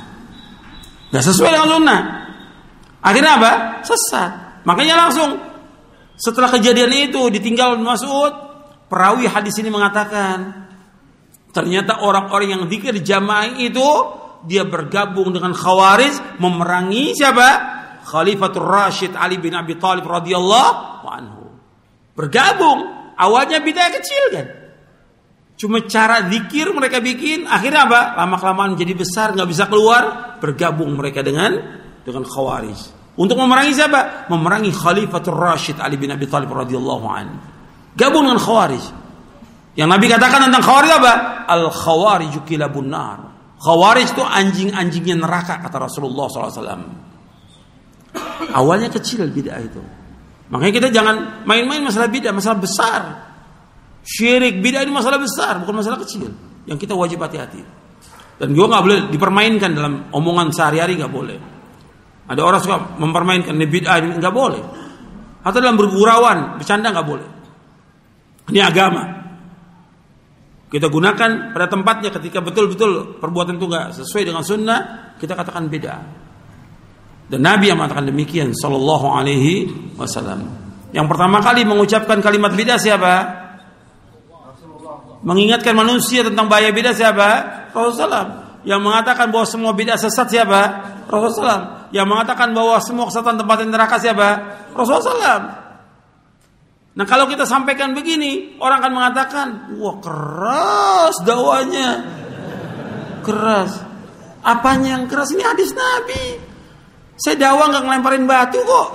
Nggak sesuai dengan sunnah. Akhirnya apa? Sesat. Makanya langsung setelah kejadian itu ditinggal Mas'ud, perawi hadis ini mengatakan ternyata orang-orang yang zikir jamaah itu dia bergabung dengan Khawarij memerangi siapa? Khalifatul Rashid Ali bin Abi Thalib radhiyallahu anhu. Bergabung. Awalnya bid'ah kecil kan. Cuma cara zikir mereka bikin, akhirnya apa? Lama kelamaan jadi besar, nggak bisa keluar, bergabung mereka dengan dengan Khawarij. Untuk memerangi siapa? Memerangi Khalifatul Rashid Ali bin Abi Thalib radhiyallahu an. Gabung dengan Khawarij. Yang Nabi katakan tentang Khawarij apa? Al Khawarij kilabun nar. Khawarij itu anjing-anjingnya neraka kata Rasulullah SAW. Awalnya kecil bid'ah itu. Makanya kita jangan main-main masalah bid'ah, masalah besar. Syirik bid'ah ini masalah besar, bukan masalah kecil. Yang kita wajib hati-hati. Dan juga nggak boleh dipermainkan dalam omongan sehari-hari nggak boleh. Ada orang suka mempermainkan ini bid'ah ini nggak boleh. Atau dalam bergurauan, bercanda nggak boleh. Ini agama. Kita gunakan pada tempatnya ketika betul-betul perbuatan itu nggak sesuai dengan sunnah, kita katakan beda. Dan Nabi yang mengatakan demikian, Sallallahu Alaihi Wasallam. Yang pertama kali mengucapkan kalimat beda siapa? Mengingatkan manusia tentang bahaya beda siapa? Rasulullah. Yang mengatakan bahwa semua beda sesat siapa? Rasulullah yang mengatakan bahwa semua kesatuan tempat neraka siapa? Rasulullah SAW. Nah kalau kita sampaikan begini, orang akan mengatakan, wah keras dakwanya, keras. Apanya yang keras ini hadis Nabi. Saya dakwah nggak ngelemparin batu kok.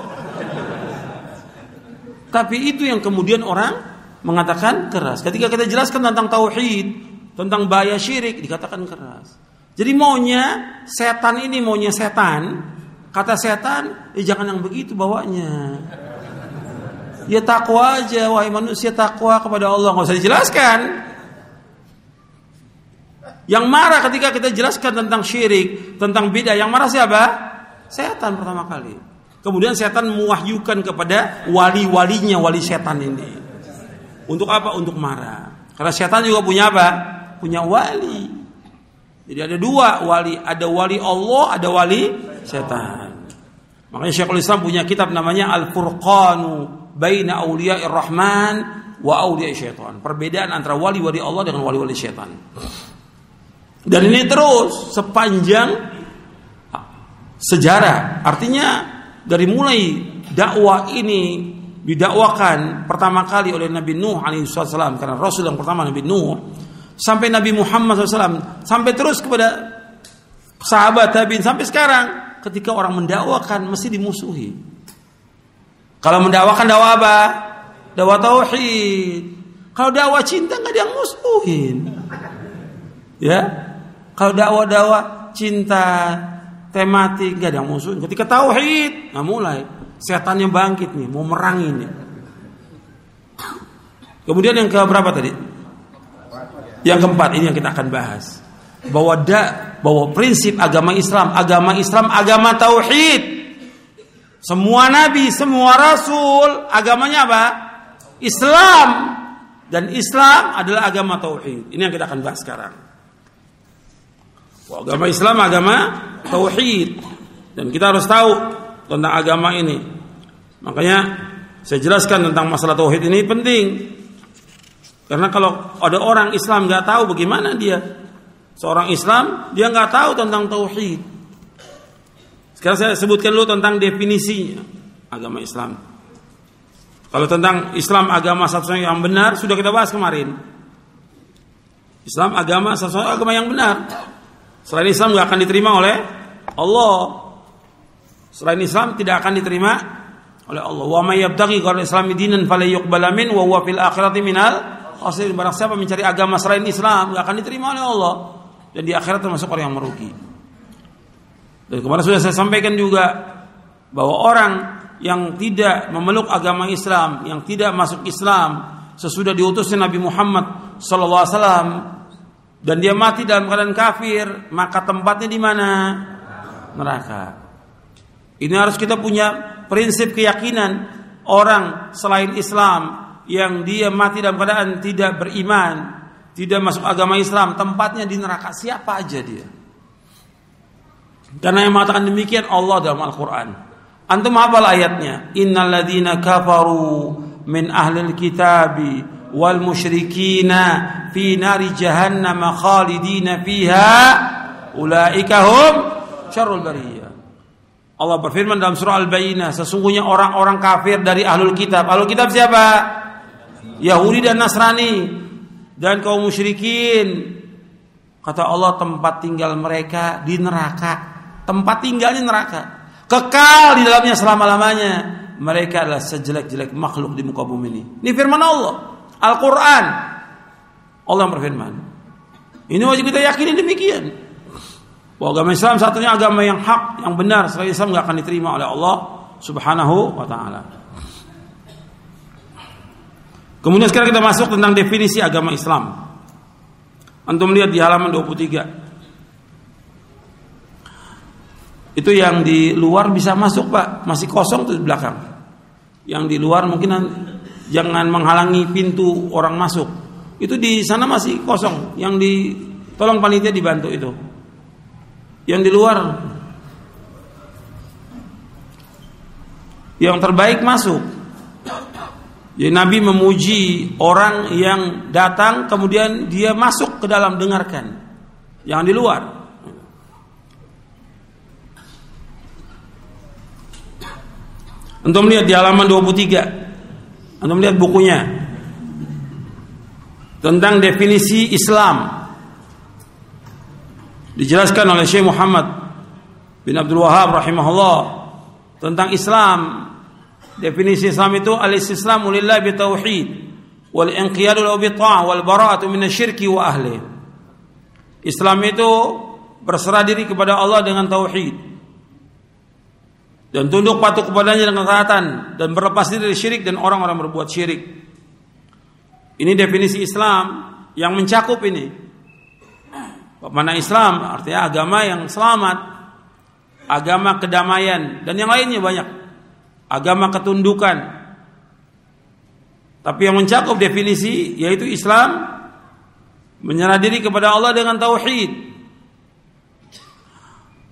Tapi itu yang kemudian orang mengatakan keras. Ketika kita jelaskan tentang tauhid, tentang bahaya syirik, dikatakan keras. Jadi maunya setan ini maunya setan Kata setan, eh jangan yang begitu bawanya. Ya takwa aja, wahai manusia takwa kepada Allah. Nggak usah dijelaskan. Yang marah ketika kita jelaskan tentang syirik, tentang bid'ah, yang marah siapa? Setan pertama kali. Kemudian setan mewahyukan kepada wali-walinya, wali setan ini. Untuk apa? Untuk marah. Karena setan juga punya apa? Punya wali. Jadi ada dua wali, ada wali Allah, ada wali setan. Makanya Syekhul Islam punya kitab namanya Al-Furqanu Baina Auliya'ir Rahman wa Auliya'i Syaitan. Perbedaan antara wali-wali Allah dengan wali-wali syaitan. Dan ini terus sepanjang sejarah. Artinya dari mulai dakwah ini didakwakan pertama kali oleh Nabi Nuh alaihissalam karena Rasul yang pertama Nabi Nuh sampai Nabi Muhammad SAW sampai terus kepada sahabat tabiin sampai sekarang ketika orang mendakwakan mesti dimusuhi. Kalau mendakwakan dakwah apa? Dakwah tauhid. Kalau dakwah cinta nggak ada yang musuhin. Ya. Kalau dakwah-dakwah cinta tematik nggak ada yang musuhin. Ketika tauhid, nah mulai setannya bangkit nih, mau merangi nih. Kemudian yang ke berapa tadi? Yang keempat ini yang kita akan bahas bahwa da, bahwa prinsip agama Islam, agama Islam agama tauhid. Semua nabi, semua rasul agamanya apa? Islam dan Islam adalah agama tauhid. Ini yang kita akan bahas sekarang. Agama Islam agama tauhid dan kita harus tahu tentang agama ini. Makanya saya jelaskan tentang masalah tauhid ini penting. Karena kalau ada orang Islam nggak tahu bagaimana dia Seorang Islam dia nggak tahu tentang tauhid. Sekarang saya sebutkan dulu tentang definisinya agama Islam. Kalau tentang Islam agama satu-satunya yang benar sudah kita bahas kemarin. Islam agama satu-satunya agama yang benar. Selain Islam nggak akan diterima oleh Allah. Selain Islam tidak akan diterima oleh Allah. Wa may yabtaghi ghairal islami dinan falyuqbal min wa huwa fil akhirati minal khasirin. Barang siapa mencari agama selain Islam nggak akan diterima oleh Allah dan di akhirat termasuk orang yang merugi. Dan kemarin sudah saya sampaikan juga bahwa orang yang tidak memeluk agama Islam, yang tidak masuk Islam sesudah diutusnya Nabi Muhammad wasallam dan dia mati dalam keadaan kafir, maka tempatnya di mana? Neraka. Ini harus kita punya prinsip keyakinan orang selain Islam yang dia mati dalam keadaan tidak beriman, tidak masuk agama Islam, tempatnya di neraka siapa aja dia. Karena yang mengatakan demikian Allah dalam Al-Quran. Antum hafal ayatnya. Innal ladhina kafaru min ahlil kitabi wal musyrikina fi nari jahannam khalidina fiha ulaika hum syarrul bariyah. Allah berfirman dalam surah Al-Bayyinah, sesungguhnya orang-orang kafir dari ahlul kitab. Ahlul kitab siapa? Yahudi dan Nasrani dan kaum musyrikin. Kata Allah tempat tinggal mereka di neraka. Tempat tinggalnya neraka. Kekal di dalamnya selama-lamanya. Mereka adalah sejelek-jelek makhluk di muka bumi ini. Ini firman Allah. Al-Quran. Allah yang berfirman. Ini wajib kita yakini demikian. Bahwa agama Islam satunya agama yang hak yang benar. Selain Islam nggak akan diterima oleh Allah subhanahu wa ta'ala Kemudian sekarang kita masuk tentang definisi agama Islam. Antum lihat di halaman 23. Itu yang di luar bisa masuk Pak, masih kosong tuh di belakang. Yang di luar mungkin jangan menghalangi pintu orang masuk. Itu di sana masih kosong. Yang di tolong panitia dibantu itu. Yang di luar yang terbaik masuk. Jadi Nabi memuji orang yang datang kemudian dia masuk ke dalam dengarkan. Jangan di luar. Untuk melihat di halaman 23. Untuk melihat bukunya. Tentang definisi Islam. Dijelaskan oleh Syekh Muhammad bin Abdul Wahab rahimahullah tentang Islam Definisi Islam itu al-istislamu lillah bi tauhid wal inqiyadu lahu bi ta'ah wal bara'atu wa ahli. Islam itu berserah diri kepada Allah dengan tauhid dan tunduk patuh kepadanya dengan ketaatan dan berlepas diri dari syirik dan orang-orang berbuat syirik. Ini definisi Islam yang mencakup ini. Mana Islam artinya agama yang selamat, agama kedamaian dan yang lainnya banyak agama ketundukan. Tapi yang mencakup definisi yaitu Islam menyerah diri kepada Allah dengan tauhid.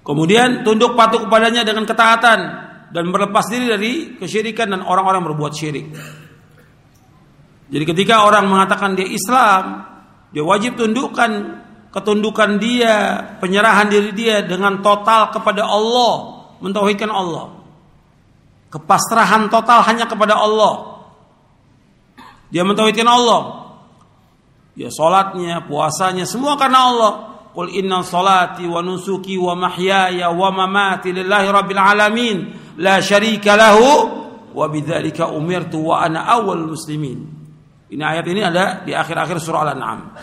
Kemudian tunduk patuh kepadanya dengan ketaatan dan berlepas diri dari kesyirikan dan orang-orang berbuat syirik. Jadi ketika orang mengatakan dia Islam, dia wajib tundukkan ketundukan dia, penyerahan diri dia dengan total kepada Allah, mentauhidkan Allah. Kepasrahan total hanya kepada Allah. Dia mentauhidkan Allah. Ya salatnya, puasanya semua karena Allah. Qul inna salati wa nusuki wa mahyaya wa mamati lillahi rabbil alamin la syarika lahu wa bidzalika umirtu wa ana awal muslimin. Ini ayat ini ada di akhir-akhir surah Al-An'am.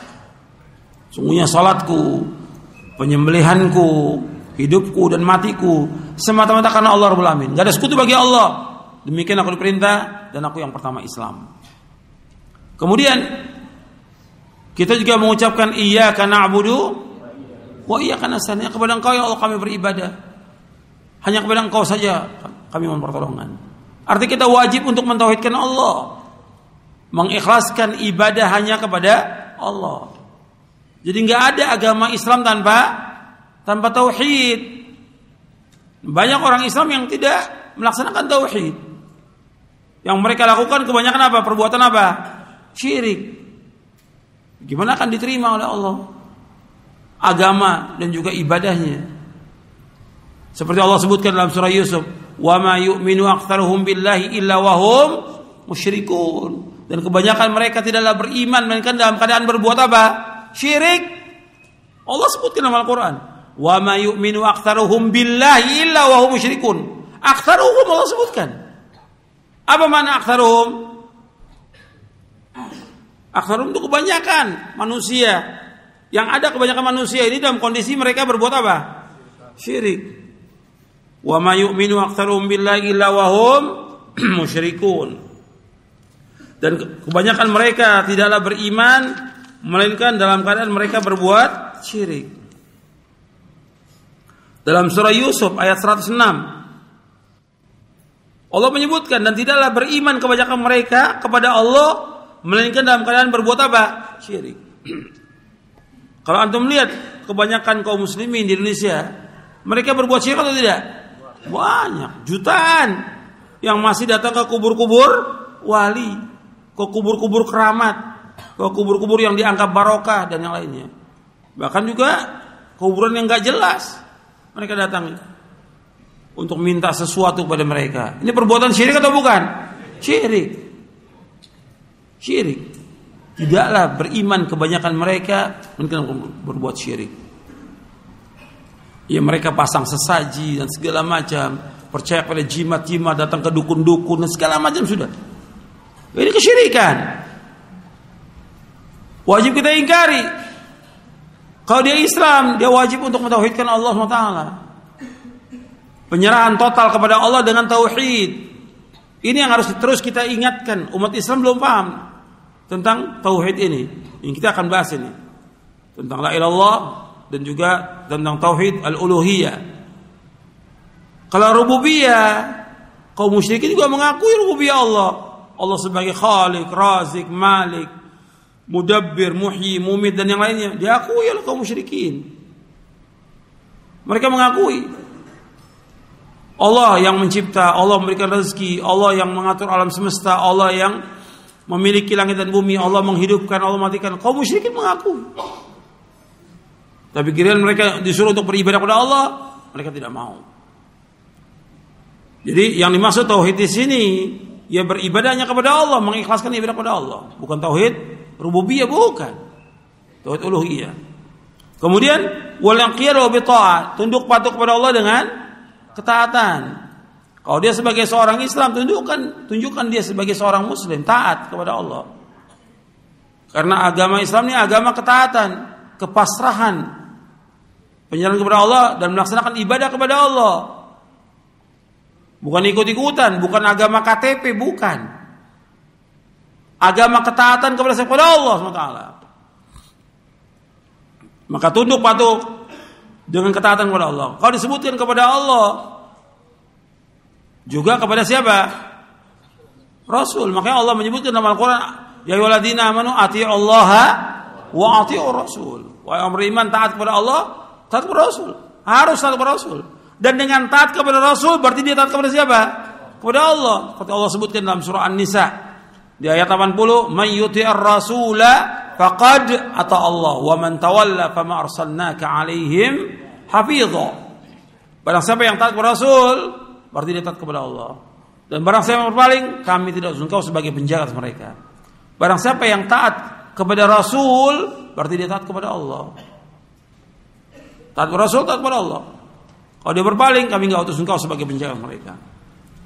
Sungguhnya salatku, penyembelihanku, hidupku dan matiku semata-mata karena Allah Rabbul Alamin. Gak ada sekutu bagi Allah. Demikian aku diperintah dan aku yang pertama Islam. Kemudian kita juga mengucapkan iya karena abudu wa iya karena sananya kepada engkau ya Allah kami beribadah. Hanya kepada engkau saja kami mohon pertolongan. Artinya kita wajib untuk mentauhidkan Allah. Mengikhlaskan ibadah hanya kepada Allah. Jadi nggak ada agama Islam tanpa tanpa tauhid. Banyak orang Islam yang tidak melaksanakan tauhid. Yang mereka lakukan kebanyakan apa? Perbuatan apa? Syirik. Gimana akan diterima oleh Allah? Agama dan juga ibadahnya. Seperti Allah sebutkan dalam surah Yusuf, "Wa ma yu'minu aktsaruhum billahi illa wa hum musyrikun." Dan kebanyakan mereka tidaklah beriman melainkan dalam keadaan berbuat apa? Syirik. Allah sebutkan dalam Al-Qur'an, Wa ma yu'minu aktsaruhum billahi illa wa hum musyrikun. Aktsaruhum Allah sebutkan. Apa makna aktsaruhum? Aktsaruhum itu kebanyakan manusia. Yang ada kebanyakan manusia ini dalam kondisi mereka berbuat apa? Syirik. Wa ma yu'minu aktsaruhum billahi illa wa hum [clears throat] musyrikun. Dan kebanyakan mereka tidaklah beriman melainkan dalam keadaan mereka berbuat syirik. Dalam surah Yusuf ayat 106 Allah menyebutkan dan tidaklah beriman kebanyakan mereka kepada Allah melainkan dalam keadaan berbuat apa? Syirik. [clears throat] Kalau antum lihat kebanyakan kaum muslimin di Indonesia, mereka berbuat syirik atau tidak? Banyak, jutaan yang masih datang ke kubur-kubur wali, ke kubur-kubur keramat, ke kubur-kubur yang dianggap barokah dan yang lainnya. Bahkan juga kuburan yang gak jelas mereka datang untuk minta sesuatu kepada mereka. Ini perbuatan syirik atau bukan? Syirik. Syirik. Tidaklah beriman kebanyakan mereka mungkin berbuat syirik. Ya mereka pasang sesaji dan segala macam, percaya pada jimat-jimat datang ke dukun-dukun dan segala macam sudah. Ini kesyirikan. Wajib kita ingkari. Kalau dia Islam, dia wajib untuk mentauhidkan Allah SWT. Penyerahan total kepada Allah dengan tauhid. Ini yang harus terus kita ingatkan. Umat Islam belum paham tentang tauhid ini. Ini kita akan bahas ini. Tentang la ilallah dan juga tentang tauhid al-uluhiyah. Kalau rububiyah, kaum musyrikin juga mengakui rububiyah Allah. Allah sebagai Khalik, Razik, Malik, Mudabbir, Muhyi, Mumit dan yang lainnya diakui oleh kaum musyrikin. Mereka mengakui Allah yang mencipta, Allah memberikan rezeki, Allah yang mengatur alam semesta, Allah yang memiliki langit dan bumi, Allah menghidupkan, Allah matikan. Kaum musyrikin mengaku. Tapi kira mereka disuruh untuk beribadah kepada Allah, mereka tidak mau. Jadi yang dimaksud tauhid di sini ya beribadahnya kepada Allah, mengikhlaskan ibadah kepada Allah, bukan tauhid rububiyah bukan. Tauhid uluhiyah. Kemudian wal inqiyad wa tunduk patuh kepada Allah dengan ketaatan. Kalau dia sebagai seorang Islam tunjukkan tunjukkan dia sebagai seorang muslim taat kepada Allah. Karena agama Islam ini agama ketaatan, kepasrahan, penyerahan kepada Allah dan melaksanakan ibadah kepada Allah. Bukan ikut-ikutan, bukan agama KTP, bukan. Agama ketaatan kepada kepada Allah SWT. Maka tunduk patuh dengan ketaatan kepada Allah. Kalau disebutkan kepada Allah, juga kepada siapa? Rasul. Makanya Allah menyebutkan dalam Al-Quran, Ya yuladina amanu Allah wa ati Rasul. Wahai orang beriman taat kepada Allah, taat kepada Rasul. Harus taat kepada Rasul. Dan dengan taat kepada Rasul berarti dia taat kepada siapa? Kepada Allah. Seperti Allah sebutkan dalam surah An-Nisa di ayat 80, "Man yuti'ir rasula faqad ata Allah wa man tawalla fama arsalnaka 'alaihim hafidha." Barang siapa yang taat kepada Rasul, berarti dia taat kepada Allah. Dan barang siapa yang berpaling, kami tidak engkau sebagai penjaga mereka. Barang siapa yang taat kepada Rasul, berarti dia taat kepada Allah. Taat kepada Rasul, taat kepada Allah. Kalau dia berpaling, kami enggak utus engkau sebagai penjaga mereka.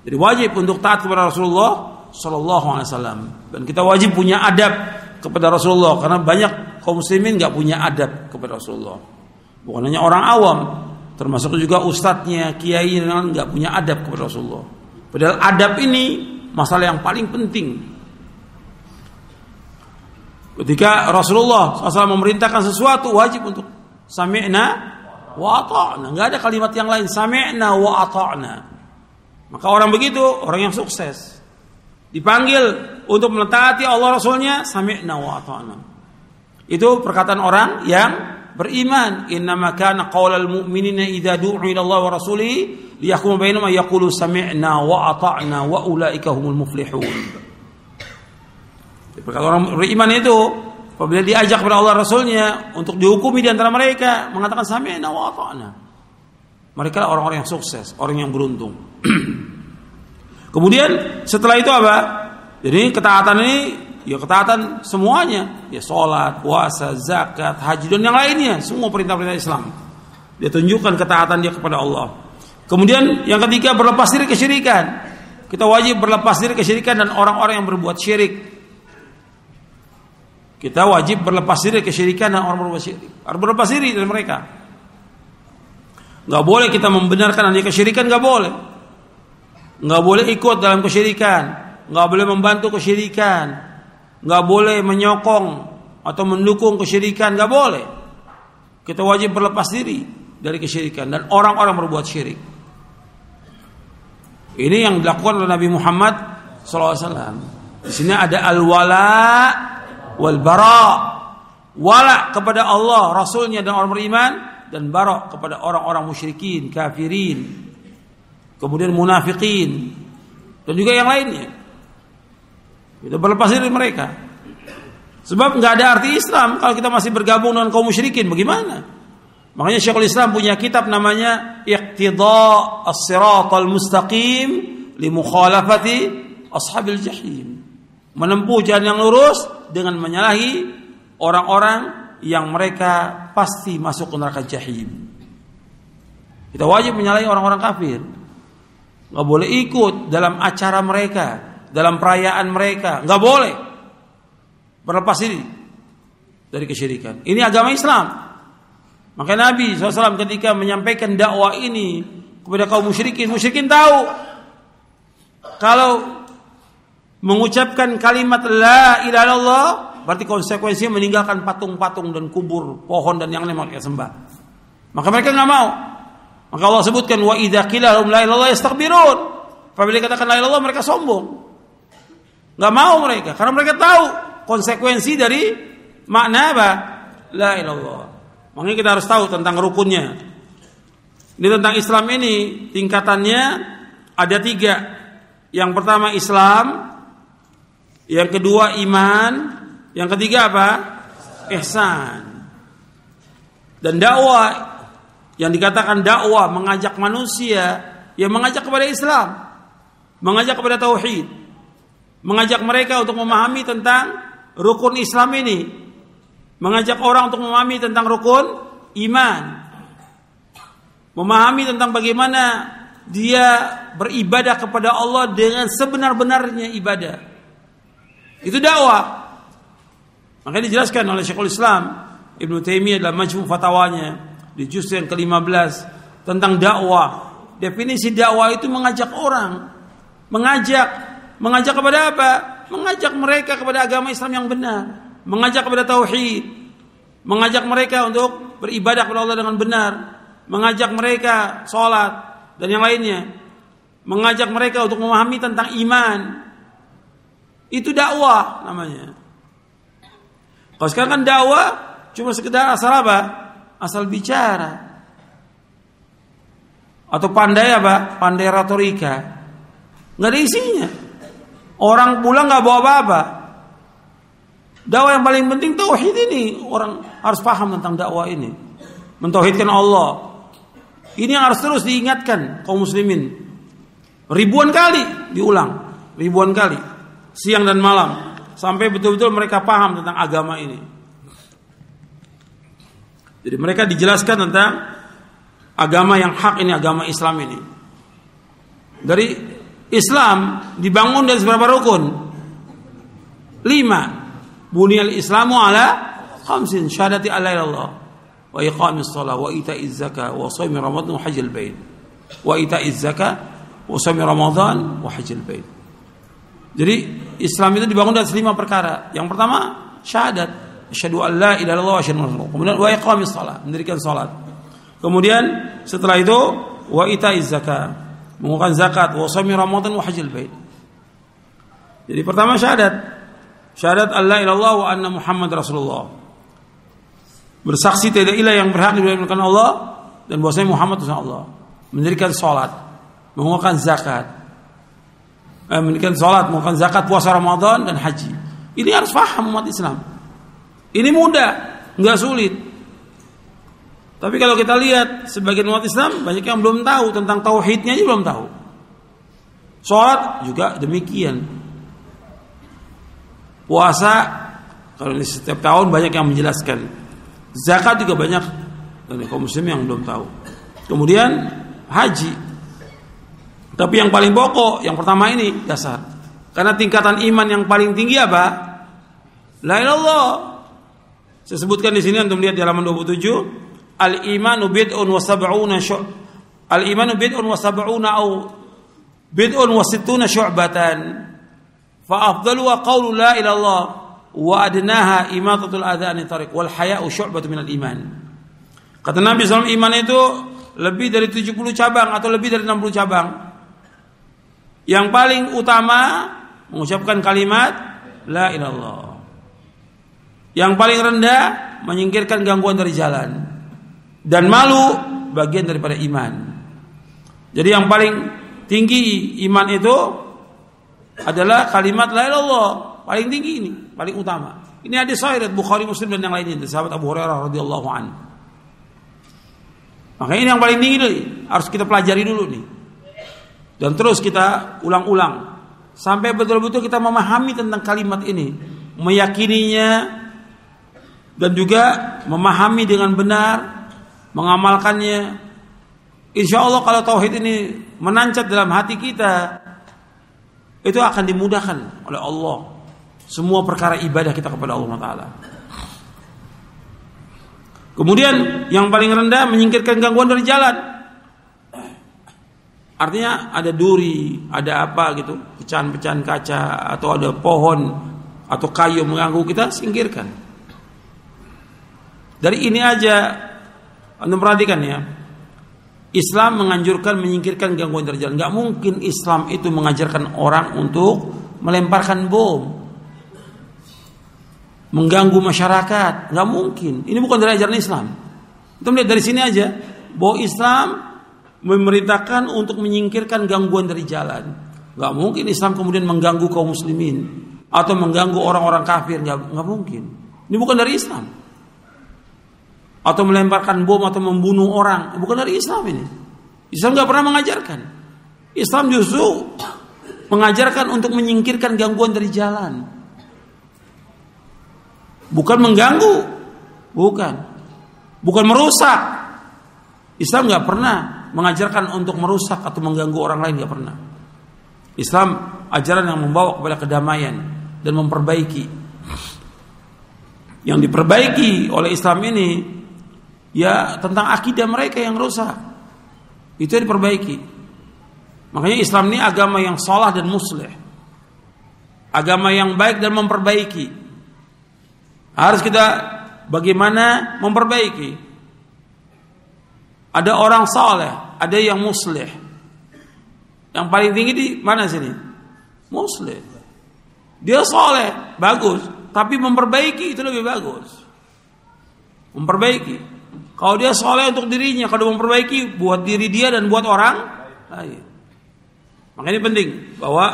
Jadi wajib untuk taat kepada Rasulullah Sallallahu Alaihi Wasallam. Dan kita wajib punya adab kepada Rasulullah karena banyak kaum muslimin nggak punya adab kepada Rasulullah. Bukan hanya orang awam, termasuk juga ustadznya, kiai yang nggak punya adab kepada Rasulullah. Padahal adab ini masalah yang paling penting. Ketika Rasulullah SAW memerintahkan sesuatu wajib untuk sami'na wa ata'na. Nggak ada kalimat yang lain sami'na wa ata'na. Maka orang begitu orang yang sukses. Dipanggil untuk mentaati Allah Rasulnya sami'na wa ata'na. Itu perkataan orang yang beriman. Innama kana qaulal mu'minina idza du'u ila Allah wa rasulihi liyahkum bainahum yaqulu sami'na wa ata'na wa ulaika humul muflihun. Perkara orang beriman itu apabila diajak kepada Allah Rasulnya untuk dihukumi di antara mereka mengatakan sami'na wa ata'na. Mereka orang-orang yang sukses orang yang beruntung [clears throat] kemudian setelah itu apa? Jadi ketaatan ini ya ketaatan semuanya. Ya sholat puasa zakat haji dan yang lainnya. Semua perintah-perintah Islam. Dia tunjukkan ketaatan dia kepada Allah. Kemudian yang ketiga berlepas diri kesyirikan. Kita wajib berlepas diri kesyirikan dan orang-orang yang berbuat syirik. Kita wajib berlepas diri kesyirikan dan orang berbuat syirik. Harus berlepas diri dari mereka. Nggak boleh kita membenarkan adanya kesyirikan nggak boleh nggak boleh ikut dalam kesyirikan nggak boleh membantu kesyirikan nggak boleh menyokong atau mendukung kesyirikan, nggak boleh. Kita wajib berlepas diri dari kesyirikan dan orang-orang berbuat syirik. Ini yang dilakukan oleh Nabi Muhammad SAW. Di sini ada al-wala wal bara. Wala kepada Allah, Rasulnya dan orang beriman dan bara kepada orang-orang musyrikin, kafirin, kemudian munafikin dan juga yang lainnya. Itu berlepas diri mereka. Sebab nggak ada arti Islam kalau kita masih bergabung dengan kaum musyrikin, bagaimana? Makanya Syekhul Islam punya kitab namanya Iqtida As-Siratal Mustaqim li mukhalafati ashabil jahim. menempuh jalan yang lurus dengan menyalahi orang-orang yang mereka pasti masuk ke neraka jahim. Kita wajib menyalahi orang-orang kafir. Nggak boleh ikut dalam acara mereka, dalam perayaan mereka. Nggak boleh. Berlepas diri dari kesyirikan. Ini agama Islam. Maka Nabi SAW ketika menyampaikan dakwah ini kepada kaum musyrikin, musyrikin tahu kalau mengucapkan kalimat la ilaha illallah berarti konsekuensinya meninggalkan patung-patung dan kubur, pohon dan yang lain mereka sembah. Maka mereka nggak mau. Maka Allah sebutkan wa idza qila lahum la ilaha yastakbirun. Apabila dikatakan la ilaha mereka sombong. Nggak mau mereka karena mereka tahu konsekuensi dari makna apa? La ilaha Makanya kita harus tahu tentang rukunnya. Ini tentang Islam ini tingkatannya ada tiga. Yang pertama Islam, yang kedua iman, yang ketiga apa? Ihsan. Dan dakwah yang dikatakan dakwah mengajak manusia yang mengajak kepada Islam, mengajak kepada tauhid, mengajak mereka untuk memahami tentang rukun Islam ini, mengajak orang untuk memahami tentang rukun iman, memahami tentang bagaimana dia beribadah kepada Allah dengan sebenar-benarnya ibadah. Itu dakwah. Makanya dijelaskan oleh Syekhul Islam Ibnu Taimiyah dalam majmu fatwanya di juz yang ke-15 tentang dakwah. Definisi dakwah itu mengajak orang, mengajak, mengajak kepada apa? Mengajak mereka kepada agama Islam yang benar, mengajak kepada tauhid, mengajak mereka untuk beribadah kepada Allah dengan benar, mengajak mereka sholat dan yang lainnya, mengajak mereka untuk memahami tentang iman, itu dakwah namanya. Kalau sekarang kan dakwah cuma sekedar asal apa? Asal bicara. Atau pandai apa? Pandai retorika. Nggak ada isinya. Orang pulang nggak bawa apa-apa. Dakwah yang paling penting tauhid ini. Orang harus paham tentang dakwah ini. Mentauhidkan Allah. Ini yang harus terus diingatkan kaum muslimin. Ribuan kali diulang. Ribuan kali siang dan malam sampai betul-betul mereka paham tentang agama ini. Jadi mereka dijelaskan tentang agama yang hak ini, agama Islam ini. Dari Islam dibangun dari beberapa rukun. Lima. Bunyal Islamu ala khamsin syahadati alla ilallah wa iqamis shalah wa ita'iz zakah wa shaumi ramadan wa hajjil bait. Wa ita'iz zakah wa shaumi ramadan wa hajjil bait. Jadi Islam itu dibangun dari lima perkara. Yang pertama syahadat, asyhadu an la ilaha illallah wa asyhadu Kemudian wa iqamis shalah, mendirikan salat. Kemudian setelah itu wa itaiz zakat, mengeluarkan zakat, wa shaumi ramadan wa hajjil bait. Jadi pertama syahadat. Syahadat Allah ilallah wa anna Muhammad Rasulullah. Bersaksi tidak ilah yang berhak diibadahkan Allah dan bahwasanya Muhammad itu Allah. Mendirikan salat, mengeluarkan zakat, eh, mendirikan sholat, melakukan zakat, puasa Ramadan dan haji. Ini harus paham umat Islam. Ini mudah, nggak sulit. Tapi kalau kita lihat sebagian umat Islam banyak yang belum tahu tentang tauhidnya aja belum tahu. Sholat juga demikian. Puasa kalau ini setiap tahun banyak yang menjelaskan. Zakat juga banyak dari kaum muslim yang belum tahu. Kemudian haji tapi yang paling pokok, yang pertama ini dasar. Karena tingkatan iman yang paling tinggi apa? La. Saya sebutkan di sini untuk melihat di halaman 27, al imanu bid'un wa sab'una syu'b. Al imanu bid'un wa sab'una au bid'un wa sittuna syu'batan. Fa afdalu wa qawlu la ilallah wa adnaha imatatul adhani tariq wal haya'u syu'batu minal iman. Kata Nabi SAW iman itu lebih dari 70 cabang atau lebih dari 60 cabang. Yang paling utama mengucapkan kalimat la ilallah. Yang paling rendah menyingkirkan gangguan dari jalan. Dan malu bagian daripada iman. Jadi yang paling tinggi iman itu adalah kalimat la ilallah, paling tinggi ini, paling utama. Ini hadis sahih Bukhari Muslim dan yang lainnya dari sahabat Abu Hurairah radhiyallahu an. Maka ini yang paling tinggi nih, harus kita pelajari dulu nih. Dan terus kita ulang-ulang. sampai betul-betul kita memahami tentang kalimat ini, meyakininya dan juga memahami dengan benar, mengamalkannya. Insya Allah kalau tauhid ini menancat dalam hati kita, itu akan dimudahkan oleh Allah semua perkara ibadah kita kepada Allah Taala. Kemudian yang paling rendah menyingkirkan gangguan dari jalan. Artinya ada duri, ada apa gitu, pecahan-pecahan kaca atau ada pohon atau kayu mengganggu kita singkirkan. Dari ini aja Anda perhatikan ya. Islam menganjurkan menyingkirkan gangguan dari jalan. Gak mungkin Islam itu mengajarkan orang untuk melemparkan bom mengganggu masyarakat. Nggak mungkin. Ini bukan dari ajaran Islam. Kita melihat dari sini aja bahwa Islam memerintahkan untuk menyingkirkan gangguan dari jalan. Nggak mungkin Islam kemudian mengganggu kaum muslimin atau mengganggu orang-orang kafir. Nggak, nggak mungkin. Ini bukan dari Islam. Atau melemparkan bom atau membunuh orang. Bukan dari Islam ini. Islam nggak pernah mengajarkan. Islam justru mengajarkan untuk menyingkirkan gangguan dari jalan. Bukan mengganggu. Bukan. Bukan merusak. Islam nggak pernah mengajarkan untuk merusak atau mengganggu orang lain nggak pernah. Islam ajaran yang membawa kepada kedamaian dan memperbaiki. Yang diperbaiki oleh Islam ini ya tentang akidah mereka yang rusak. Itu yang diperbaiki. Makanya Islam ini agama yang salah dan muslih. Agama yang baik dan memperbaiki. Harus kita bagaimana memperbaiki. Ada orang saleh, ada yang muslih. Yang paling tinggi di mana sini? Muslih. Dia saleh, bagus, tapi memperbaiki itu lebih bagus. Memperbaiki. Kalau dia soleh untuk dirinya, kalau memperbaiki buat diri dia dan buat orang lain. Makanya ini penting bahwa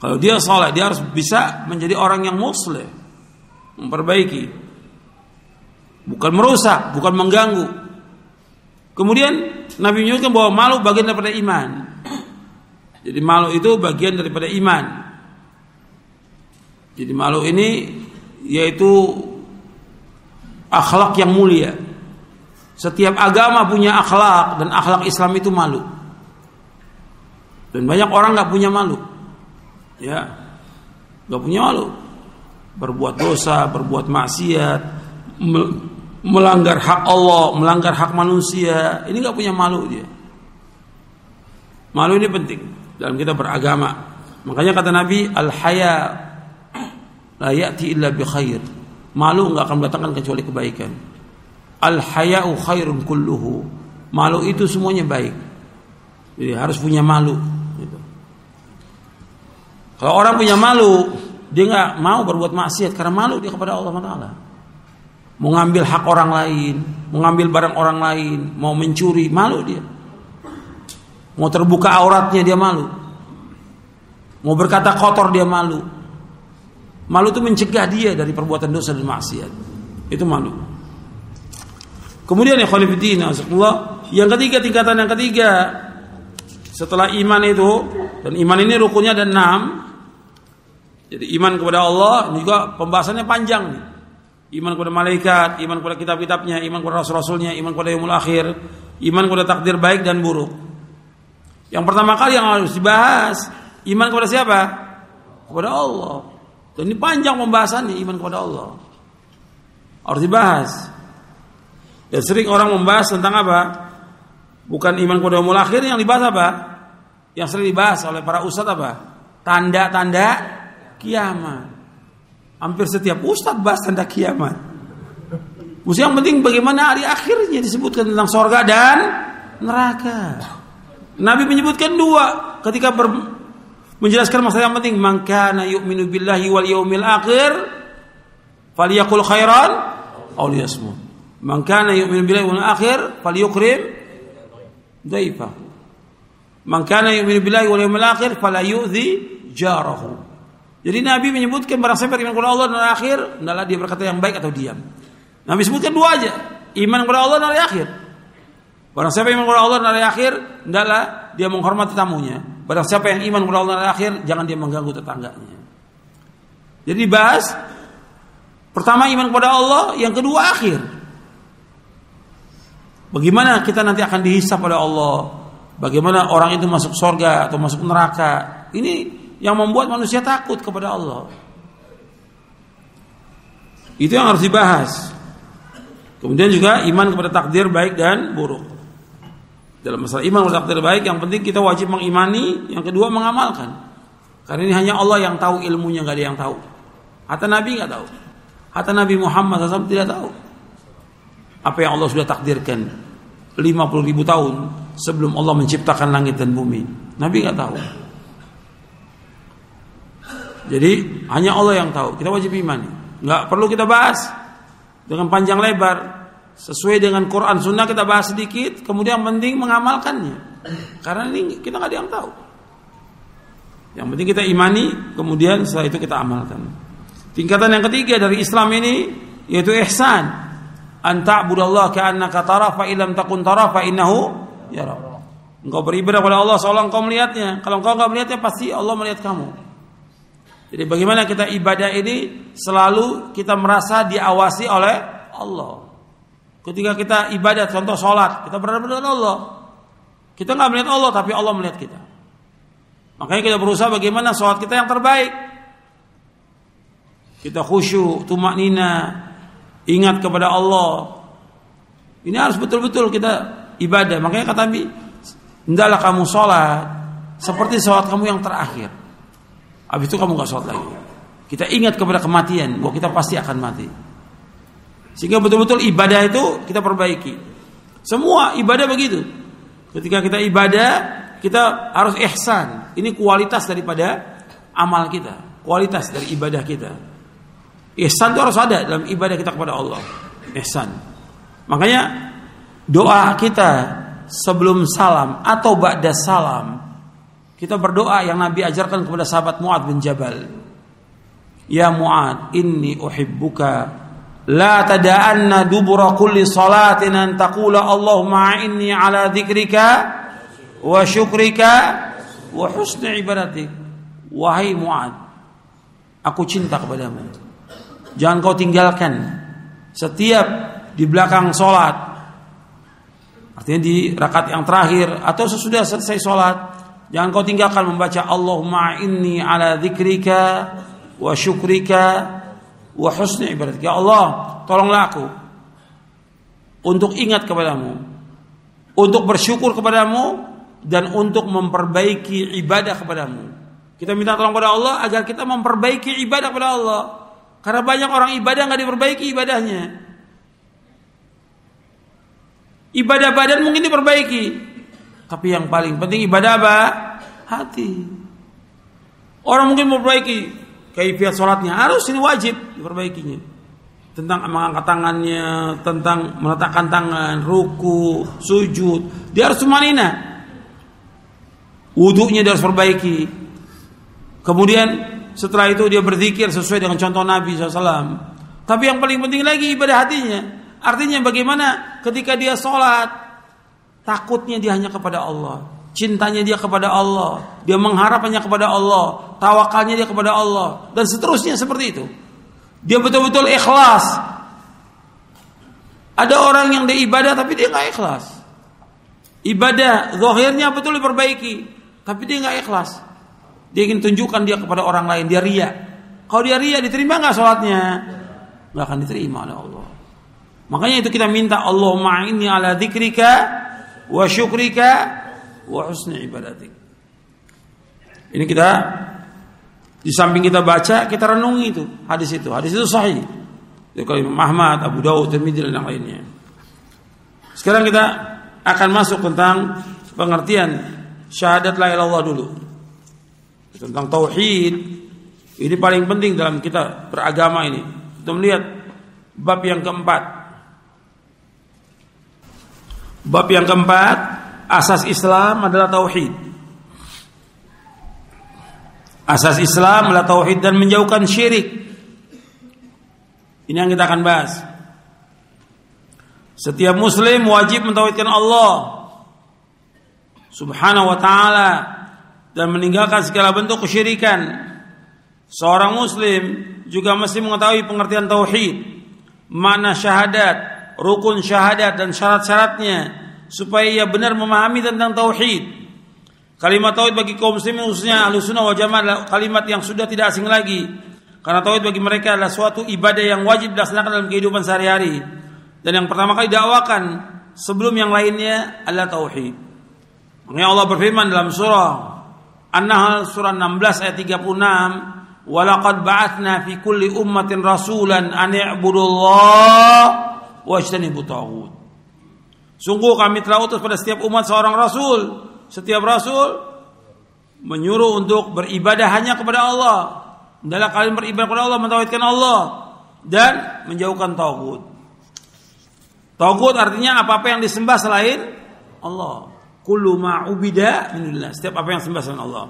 kalau dia soleh, dia harus bisa menjadi orang yang muslim, memperbaiki, bukan merusak, bukan mengganggu. Kemudian Nabi menyebutkan bahwa malu bagian daripada iman. Jadi malu itu bagian daripada iman. Jadi malu ini yaitu akhlak yang mulia. Setiap agama punya akhlak dan akhlak Islam itu malu. Dan banyak orang nggak punya malu. Ya nggak punya malu. Berbuat dosa berbuat maksiat melanggar hak Allah melanggar hak manusia. Ini nggak punya malu dia. Malu ini penting dalam kita beragama. Makanya kata Nabi al haya la ya'ti illa bi khair malu nggak akan mendatangkan kecuali kebaikan al haya'u khairun kulluhu malu itu semuanya baik jadi harus punya malu kalau orang punya malu, dia nggak mau berbuat maksiat karena malu dia kepada Allah Taala. Mau ngambil hak orang lain, mau ngambil barang orang lain, mau mencuri, malu dia. Mau terbuka auratnya dia malu. Mau berkata kotor dia malu. Malu itu mencegah dia dari perbuatan dosa dan maksiat. Itu malu. Kemudian ya khalifidin yang ketiga tingkatan yang ketiga setelah iman itu dan iman ini rukunnya ada enam jadi iman kepada Allah juga pembahasannya panjang. Iman kepada malaikat, iman kepada kitab-kitabnya, iman kepada rasul-rasulnya, iman kepada yaumul akhir, iman kepada takdir baik dan buruk. Yang pertama kali yang harus dibahas, iman kepada siapa? Kepada Allah. Dan ini panjang pembahasannya iman kepada Allah. Harus dibahas. Dan sering orang membahas tentang apa? Bukan iman kepada yaumul akhir yang dibahas apa? Yang sering dibahas oleh para ustadz apa? Tanda-tanda kiamat. Hampir setiap ustaz bahas tentang kiamat. Mesti yang penting bagaimana hari akhirnya disebutkan tentang sorga dan neraka. Nabi menyebutkan dua ketika ber, menjelaskan masalah yang penting. Mangkana yu'minu billahi wal yaumil akhir falyakul khairan aw liyasmut. Man kana yu'minu billahi wal akhir falyukrim dhaifa. Man kana yu'minu billahi wal yaumil akhir fala yu'dhi jarahu. Jadi Nabi menyebutkan barang siapa iman kepada Allah dan akhir, hendaklah dia berkata yang baik atau diam. Nabi sebutkan dua aja, iman kepada Allah dan akhir. Barang siapa iman kepada Allah dan akhir, hendaklah dia menghormati tamunya. Barang siapa yang iman kepada Allah akhir, jangan dia mengganggu tetangganya. Jadi bahas pertama iman kepada Allah, yang kedua akhir. Bagaimana kita nanti akan dihisap oleh Allah? Bagaimana orang itu masuk surga atau masuk neraka? Ini yang membuat manusia takut kepada Allah. Itu yang harus dibahas. Kemudian juga iman kepada takdir baik dan buruk. Dalam masalah iman kepada takdir baik, yang penting kita wajib mengimani, yang kedua mengamalkan. Karena ini hanya Allah yang tahu ilmunya, nggak ada yang tahu. Hatta Nabi nggak tahu. Hatta Nabi Muhammad SAW tidak tahu. Apa yang Allah sudah takdirkan 50 ribu tahun sebelum Allah menciptakan langit dan bumi. Nabi nggak tahu. Jadi hanya Allah yang tahu. Kita wajib imani. Nggak perlu kita bahas dengan panjang lebar. Sesuai dengan Quran Sunnah kita bahas sedikit. Kemudian penting mengamalkannya. Karena ini kita nggak ada yang tahu. Yang penting kita imani. Kemudian setelah itu kita amalkan. Tingkatan yang ketiga dari Islam ini yaitu ihsan. Anta budallah ka'annaka tara fa ilam takun tara fa innahu yara. Engkau beribadah kepada Allah seolah engkau melihatnya. Kalau engkau enggak melihatnya pasti Allah melihat kamu. Jadi bagaimana kita ibadah ini selalu kita merasa diawasi oleh Allah. Ketika kita ibadah, contoh sholat, kita berada dengan Allah. Kita nggak melihat Allah, tapi Allah melihat kita. Makanya kita berusaha bagaimana sholat kita yang terbaik. Kita khusyuk, tumak nina, ingat kepada Allah. Ini harus betul-betul kita ibadah. Makanya kata Nabi, hendaklah kamu sholat seperti sholat kamu yang terakhir. Habis itu kamu gak sholat lagi. Kita ingat kepada kematian, bahwa kita pasti akan mati. Sehingga betul-betul ibadah itu kita perbaiki. Semua ibadah begitu. Ketika kita ibadah, kita harus ihsan. Ini kualitas daripada amal kita. Kualitas dari ibadah kita. Ihsan itu harus ada dalam ibadah kita kepada Allah. Ihsan. Makanya doa kita sebelum salam atau ba'da salam kita berdoa yang Nabi ajarkan kepada sahabat Mu'ad bin Jabal. Ya Mu'ad, inni uhibbuka dubura kulli salatin an taqula Allahumma inni ala dzikrika wa syukrika wa husni ibadatik. Wahai Mu'ad, aku cinta kepadamu. Jangan kau tinggalkan setiap di belakang solat. Artinya di rakaat yang terakhir atau sesudah selesai solat Jangan kau tinggalkan membaca Allahumma inni ala dzikrika wa syukrika wa husni ibadatika. Ya Allah, tolonglah aku untuk ingat kepadamu, untuk bersyukur kepadamu dan untuk memperbaiki ibadah kepadamu. Kita minta tolong kepada Allah agar kita memperbaiki ibadah kepada Allah. Karena banyak orang ibadah nggak diperbaiki ibadahnya. Ibadah badan mungkin diperbaiki, tapi yang paling penting ibadah apa? Hati. Orang mungkin memperbaiki kaifiat sholatnya harus ini wajib diperbaikinya. Tentang mengangkat tangannya, tentang meletakkan tangan, ruku, sujud, dia harus semanina. Wudhunya dia harus perbaiki. Kemudian setelah itu dia berzikir sesuai dengan contoh Nabi SAW. Tapi yang paling penting lagi ibadah hatinya. Artinya bagaimana ketika dia sholat, Takutnya dia hanya kepada Allah. Cintanya dia kepada Allah. Dia mengharapannya kepada Allah. Tawakalnya dia kepada Allah. Dan seterusnya seperti itu. Dia betul-betul ikhlas. Ada orang yang dia ibadah tapi dia nggak ikhlas. Ibadah zahirnya betul diperbaiki. Tapi dia nggak ikhlas. Dia ingin tunjukkan dia kepada orang lain. Dia ria. Kalau dia ria diterima nggak sholatnya? Nggak akan diterima oleh Allah. Makanya itu kita minta Allahumma inni ala dzikrika wa syukrika wa husni ibadatik. Ini kita di samping kita baca, kita renungi itu hadis itu. Hadis itu sahih. Itu kalau Imam Ahmad, Abu Dawud, Tirmidzi dan yang lainnya. Sekarang kita akan masuk tentang pengertian syahadat la ilaha dulu. Tentang tauhid. Ini paling penting dalam kita beragama ini. Kita melihat bab yang keempat Bab yang keempat, asas Islam adalah tauhid. Asas Islam adalah tauhid dan menjauhkan syirik. Ini yang kita akan bahas. Setiap muslim wajib mentauhidkan Allah Subhanahu wa taala dan meninggalkan segala bentuk kesyirikan. Seorang muslim juga mesti mengetahui pengertian tauhid, mana syahadat, rukun syahadat dan syarat-syaratnya supaya ia benar memahami tentang tauhid. Kalimat tauhid bagi kaum muslimin khususnya Ahlussunnah wal Jamaah adalah kalimat yang sudah tidak asing lagi. Karena tauhid bagi mereka adalah suatu ibadah yang wajib dilaksanakan dalam kehidupan sehari-hari. Dan yang pertama kali dakwakan sebelum yang lainnya adalah tauhid. Makanya Allah berfirman dalam surah An-Nahl surah 16 ayat 36, "Walaqad ba'atsna fi kulli ummatin rasulan an i'budullah wajtanibut taghut." Sungguh kami telah utus pada setiap umat seorang rasul. Setiap rasul menyuruh untuk beribadah hanya kepada Allah. Adalah kalian beribadah kepada Allah, mentauhidkan Allah dan menjauhkan tauhid. Tauhid artinya apa-apa yang disembah selain Allah. Kullu ma'ubida minillah. Setiap apa yang disembah selain Allah.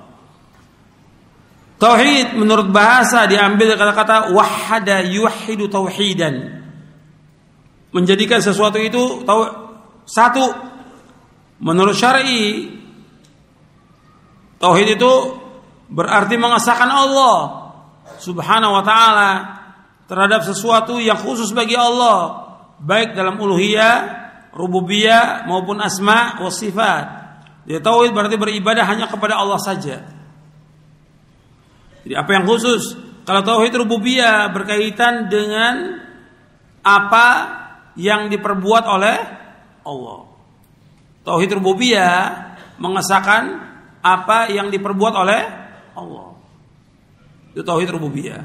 Tauhid menurut bahasa diambil kata-kata wahada yuhidu tauhidan. Menjadikan sesuatu itu tau satu menurut syar'i tauhid itu berarti mengesahkan Allah Subhanahu wa taala terhadap sesuatu yang khusus bagi Allah baik dalam uluhiyah, rububiyah maupun asma wa sifat. Jadi tauhid berarti beribadah hanya kepada Allah saja. Jadi apa yang khusus? Kalau tauhid rububiyah berkaitan dengan apa yang diperbuat oleh Allah. Tauhid rububiyah mengesahkan apa yang diperbuat oleh Allah. Itu tauhid rububiyah.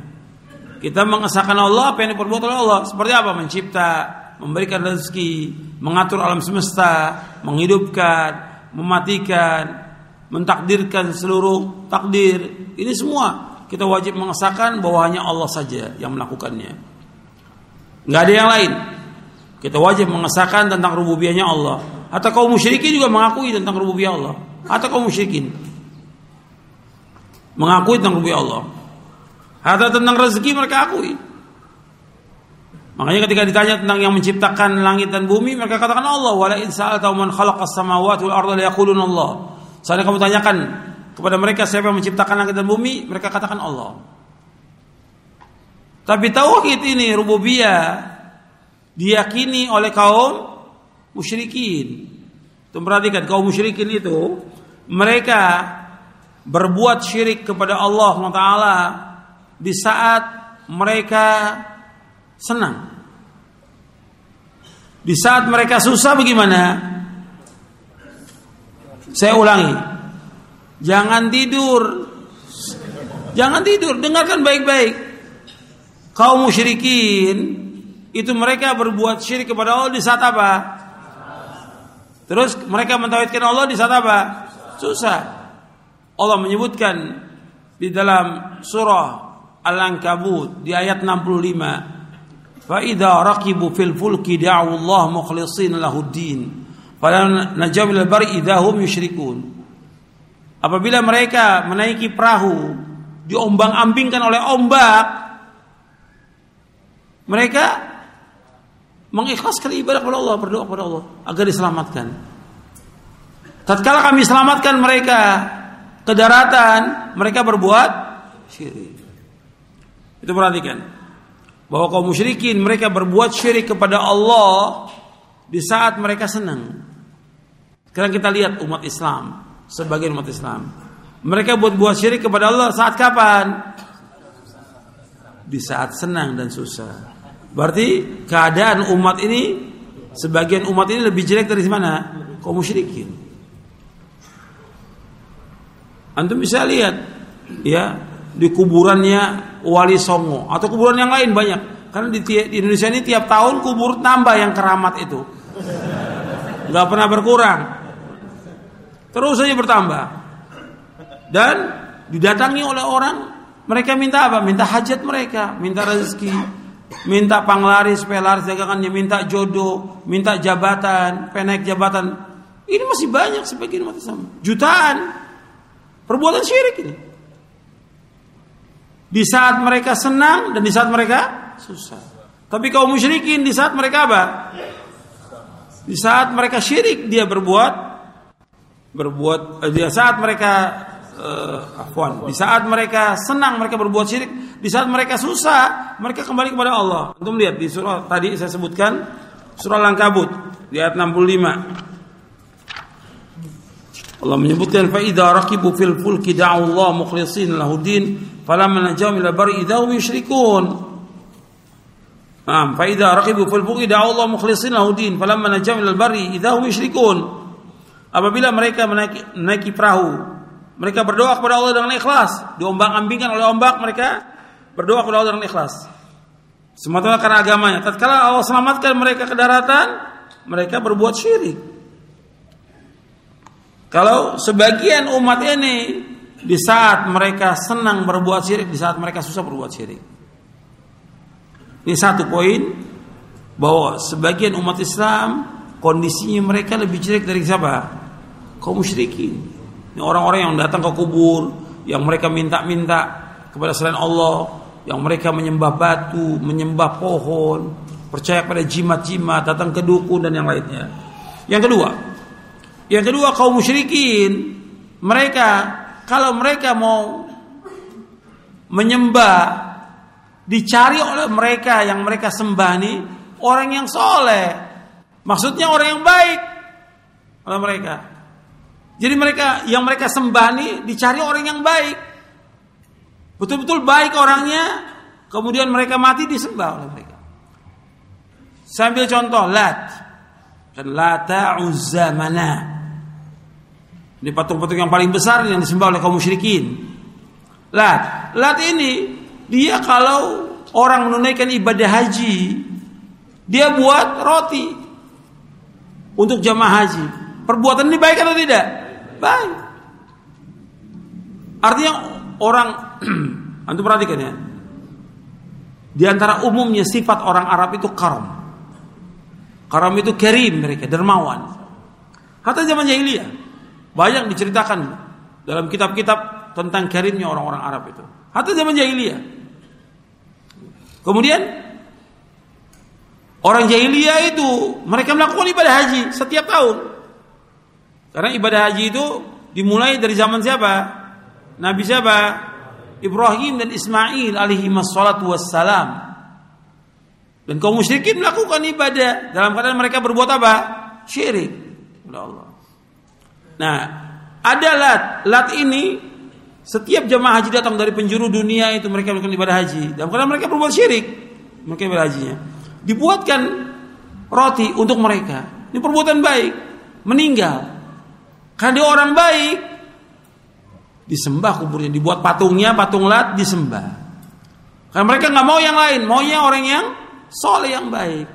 Kita mengesahkan Allah apa yang diperbuat oleh Allah. Seperti apa? Mencipta, memberikan rezeki, mengatur alam semesta, menghidupkan, mematikan, mentakdirkan seluruh takdir. Ini semua kita wajib mengesahkan bahwa hanya Allah saja yang melakukannya. Nggak ada yang lain. Kita wajib mengesahkan tentang rububiyahnya Allah. Atau kaum musyrikin juga mengakui tentang rububiyah Allah. Atau kaum musyrikin mengakui tentang rububiyah Allah. Atau tentang rezeki mereka akui. Makanya ketika ditanya tentang yang menciptakan langit dan bumi, mereka katakan Allah. Wala in sa'alta man khalaqas samawati wal arda liyaqulun Allah. Saat kamu tanyakan kepada mereka siapa yang menciptakan langit dan bumi, mereka katakan Allah. Tapi tauhid ini rububiyah diyakini oleh kaum musyrikin. Itu perhatikan kaum musyrikin itu mereka berbuat syirik kepada Allah SWT di saat mereka senang. Di saat mereka susah bagaimana? Saya ulangi. Jangan tidur. Jangan tidur, dengarkan baik-baik. Kaum musyrikin itu mereka berbuat syirik kepada Allah di saat apa? Terus mereka mentauhidkan Allah di saat apa? Susah. Allah menyebutkan di dalam surah Al-Ankabut di ayat 65. Fa idza raqibu fil fulki da'u Allah mukhlishin lahu din. Fala najabil bari idahum yusyrikun. Apabila mereka menaiki perahu diombang-ambingkan oleh ombak mereka mengikhlaskan ibadah kepada Allah, berdoa kepada Allah agar diselamatkan. Tatkala kami selamatkan mereka ke daratan, mereka berbuat syirik. Itu perhatikan. Bahwa kaum musyrikin mereka berbuat syirik kepada Allah di saat mereka senang. Sekarang kita lihat umat Islam, sebagian umat Islam. Mereka buat buat syirik kepada Allah saat kapan? Di saat senang dan susah. Berarti keadaan umat ini sebagian umat ini lebih jelek dari mana? Kaum musyrikin. Antum bisa lihat ya di kuburannya Wali Songo atau kuburan yang lain banyak. Karena di, di Indonesia ini tiap tahun kubur tambah yang keramat itu. nggak pernah berkurang. Terus saja bertambah. Dan didatangi oleh orang mereka minta apa? Minta hajat mereka, minta rezeki, minta panglaris, pelaris dagangannya, minta jodoh, minta jabatan, penaik jabatan. Ini masih banyak sebagian umat Islam. Jutaan perbuatan syirik ini. Di saat mereka senang dan di saat mereka susah. Tapi kaum musyrikin di saat mereka apa? Di saat mereka syirik dia berbuat berbuat eh, di saat mereka uh, afwan, di saat mereka senang mereka berbuat syirik, di saat mereka susah mereka kembali kepada Allah. Untuk lihat di surah tadi saya sebutkan surah Al-Ankabut di ayat 65. Allah menyebutkan fa idza raqibu fil fulki da'u Allah mukhlishin lahu din falamma najau ila bari idza hum yusyrikun. Naam, fa idza raqibu fil fulki da'u Allah mukhlishin lahu din falamma ila bari idza hum. Apabila mereka menaiki, menaiki perahu, mereka berdoa kepada Allah dengan ikhlas, diombang-ambingkan oleh ombak mereka berdoa kepada Allah dengan ikhlas. Semata karena agamanya. Tatkala Allah selamatkan mereka ke daratan, mereka berbuat syirik. Kalau sebagian umat ini di saat mereka senang berbuat syirik, di saat mereka susah berbuat syirik. Ini satu poin bahwa sebagian umat Islam kondisinya mereka lebih jelek dari siapa? Kaum musyrikin. Ini orang-orang yang datang ke kubur, yang mereka minta-minta kepada selain Allah, yang mereka menyembah batu, menyembah pohon, percaya pada jimat-jimat, datang ke dukun dan yang lainnya. Yang kedua, yang kedua kaum musyrikin mereka kalau mereka mau menyembah dicari oleh mereka yang mereka sembah orang yang soleh maksudnya orang yang baik oleh mereka jadi mereka yang mereka sembah dicari orang yang baik betul-betul baik orangnya kemudian mereka mati disembah oleh mereka sambil contoh lat dan lata uzza ini patung-patung yang paling besar yang disembah oleh kaum musyrikin. Lat, lat ini dia kalau orang menunaikan ibadah haji, dia buat roti untuk jamaah haji. Perbuatan ini baik atau tidak? Baik. Artinya orang [clears throat] antum perhatikan ya. Di antara umumnya sifat orang Arab itu karam. Karam itu karim mereka, dermawan. Hatta zaman jahiliyah. Banyak diceritakan dalam kitab-kitab tentang karimnya orang-orang Arab itu. Hatta zaman jahiliyah. Kemudian orang jahiliyah itu mereka melakukan ibadah haji setiap tahun. Karena ibadah haji itu dimulai dari zaman siapa? Nabi siapa? Ibrahim dan Ismail alaihi wassalatu wassalam. Dan kaum musyrikin melakukan ibadah dalam keadaan mereka berbuat apa? Syirik. Allah. Nah, ada lat. Lat ini setiap jemaah haji datang dari penjuru dunia itu mereka melakukan ibadah haji. Dan karena mereka berbuat syirik, mereka ibadah hajinya. Dibuatkan roti untuk mereka. Ini perbuatan baik. Meninggal. Karena dia orang baik, disembah kuburnya, dibuat patungnya, patung lat disembah. Karena mereka nggak mau yang lain, maunya orang yang soleh yang baik.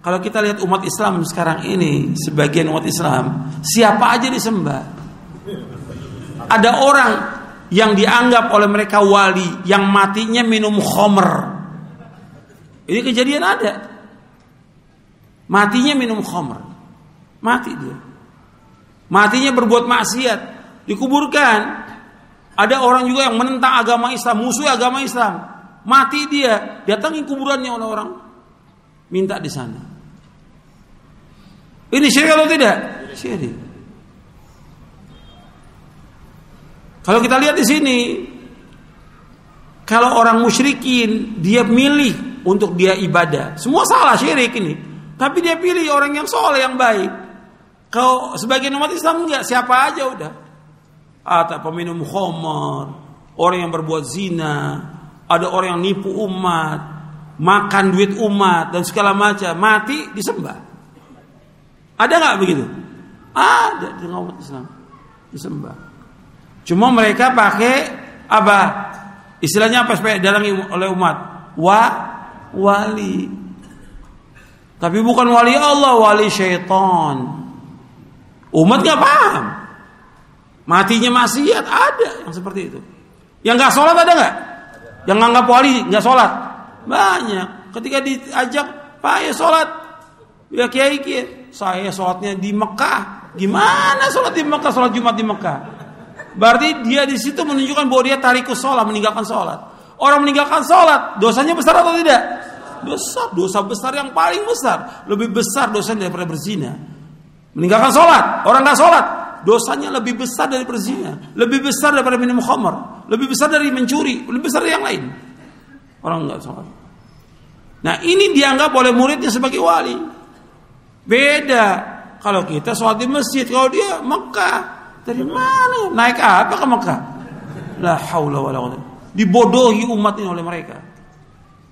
Kalau kita lihat umat Islam sekarang ini, sebagian umat Islam, siapa aja disembah. Ada orang yang dianggap oleh mereka wali, yang matinya minum khomer. Ini kejadian ada. Matinya minum khomer. Mati dia. Matinya berbuat maksiat. Dikuburkan. Ada orang juga yang menentang agama Islam, musuh agama Islam. Mati dia, datangi kuburannya oleh orang. Minta di sana. Ini syirik atau tidak? Syirik. Kalau kita lihat di sini, kalau orang musyrikin dia milih untuk dia ibadah, semua salah syirik ini. Tapi dia pilih orang yang soleh yang baik. Kalau sebagian umat Islam enggak, siapa aja udah. Atau peminum khamar, orang yang berbuat zina, ada orang yang nipu umat, makan duit umat dan segala macam, mati disembah. Ada nggak begitu? Ada di umat Islam disembah. Cuma mereka pakai apa? Istilahnya apa supaya dalangi oleh umat? Wa wali. Tapi bukan wali Allah, wali syaitan. Umat nggak paham. Matinya maksiat ada yang seperti itu. Yang nggak sholat ada nggak? Yang nganggap wali nggak sholat banyak. Ketika diajak, Pak ya sholat, ya kiai kiai saya sholatnya di Mekah. Gimana sholat di Mekah, sholat Jumat di Mekah? Berarti dia di situ menunjukkan bahwa dia tarikus sholat, meninggalkan sholat. Orang meninggalkan sholat, dosanya besar atau tidak? Besar, dosa besar yang paling besar. Lebih besar dosanya daripada berzina. Meninggalkan sholat, orang nggak sholat, dosanya lebih besar dari berzina, lebih besar daripada minum khamar, lebih besar dari mencuri, lebih besar dari yang lain. Orang enggak sholat. Nah ini dianggap oleh muridnya sebagai wali. Beda kalau kita sholat di masjid, kalau dia Mekah, dari mana? Naik apa ke Mekah? La haula wala quwwata. Dibodohi umat ini oleh mereka.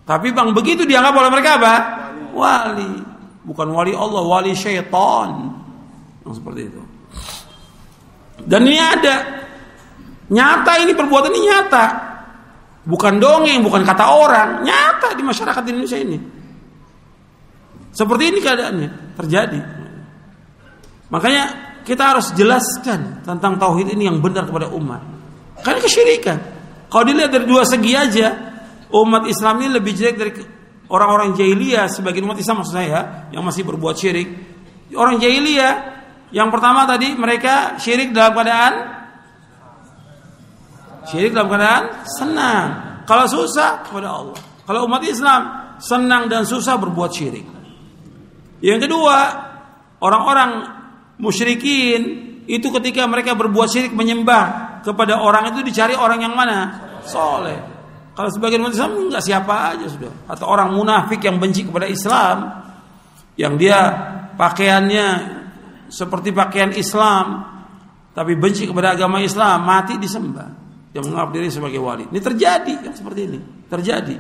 Tapi bang begitu dianggap oleh mereka apa? Wali. Bukan wali Allah, wali syaitan. Yang seperti itu. Dan ini ada. Nyata ini perbuatan ini nyata. Bukan dongeng, bukan kata orang. Nyata di masyarakat Indonesia ini. Seperti ini keadaannya. Terjadi. Makanya kita harus jelaskan tentang tauhid ini yang benar kepada umat. Karena kesyirikan. Kalau dilihat dari dua segi aja, umat Islam ini lebih jelek dari orang-orang jahiliyah sebagian umat Islam maksud saya yang masih berbuat syirik. Orang jahiliyah yang pertama tadi mereka syirik dalam keadaan syirik dalam keadaan senang. Kalau susah kepada Allah. Kalau umat Islam senang dan susah berbuat syirik. Yang kedua, orang-orang musyrikin itu ketika mereka berbuat syirik menyembah kepada orang itu dicari orang yang mana? Soleh. Kalau sebagian umat Islam enggak siapa aja sudah. Atau orang munafik yang benci kepada Islam yang dia pakaiannya seperti pakaian Islam tapi benci kepada agama Islam mati disembah. Yang menganggap diri sebagai wali. Ini terjadi yang seperti ini. Terjadi.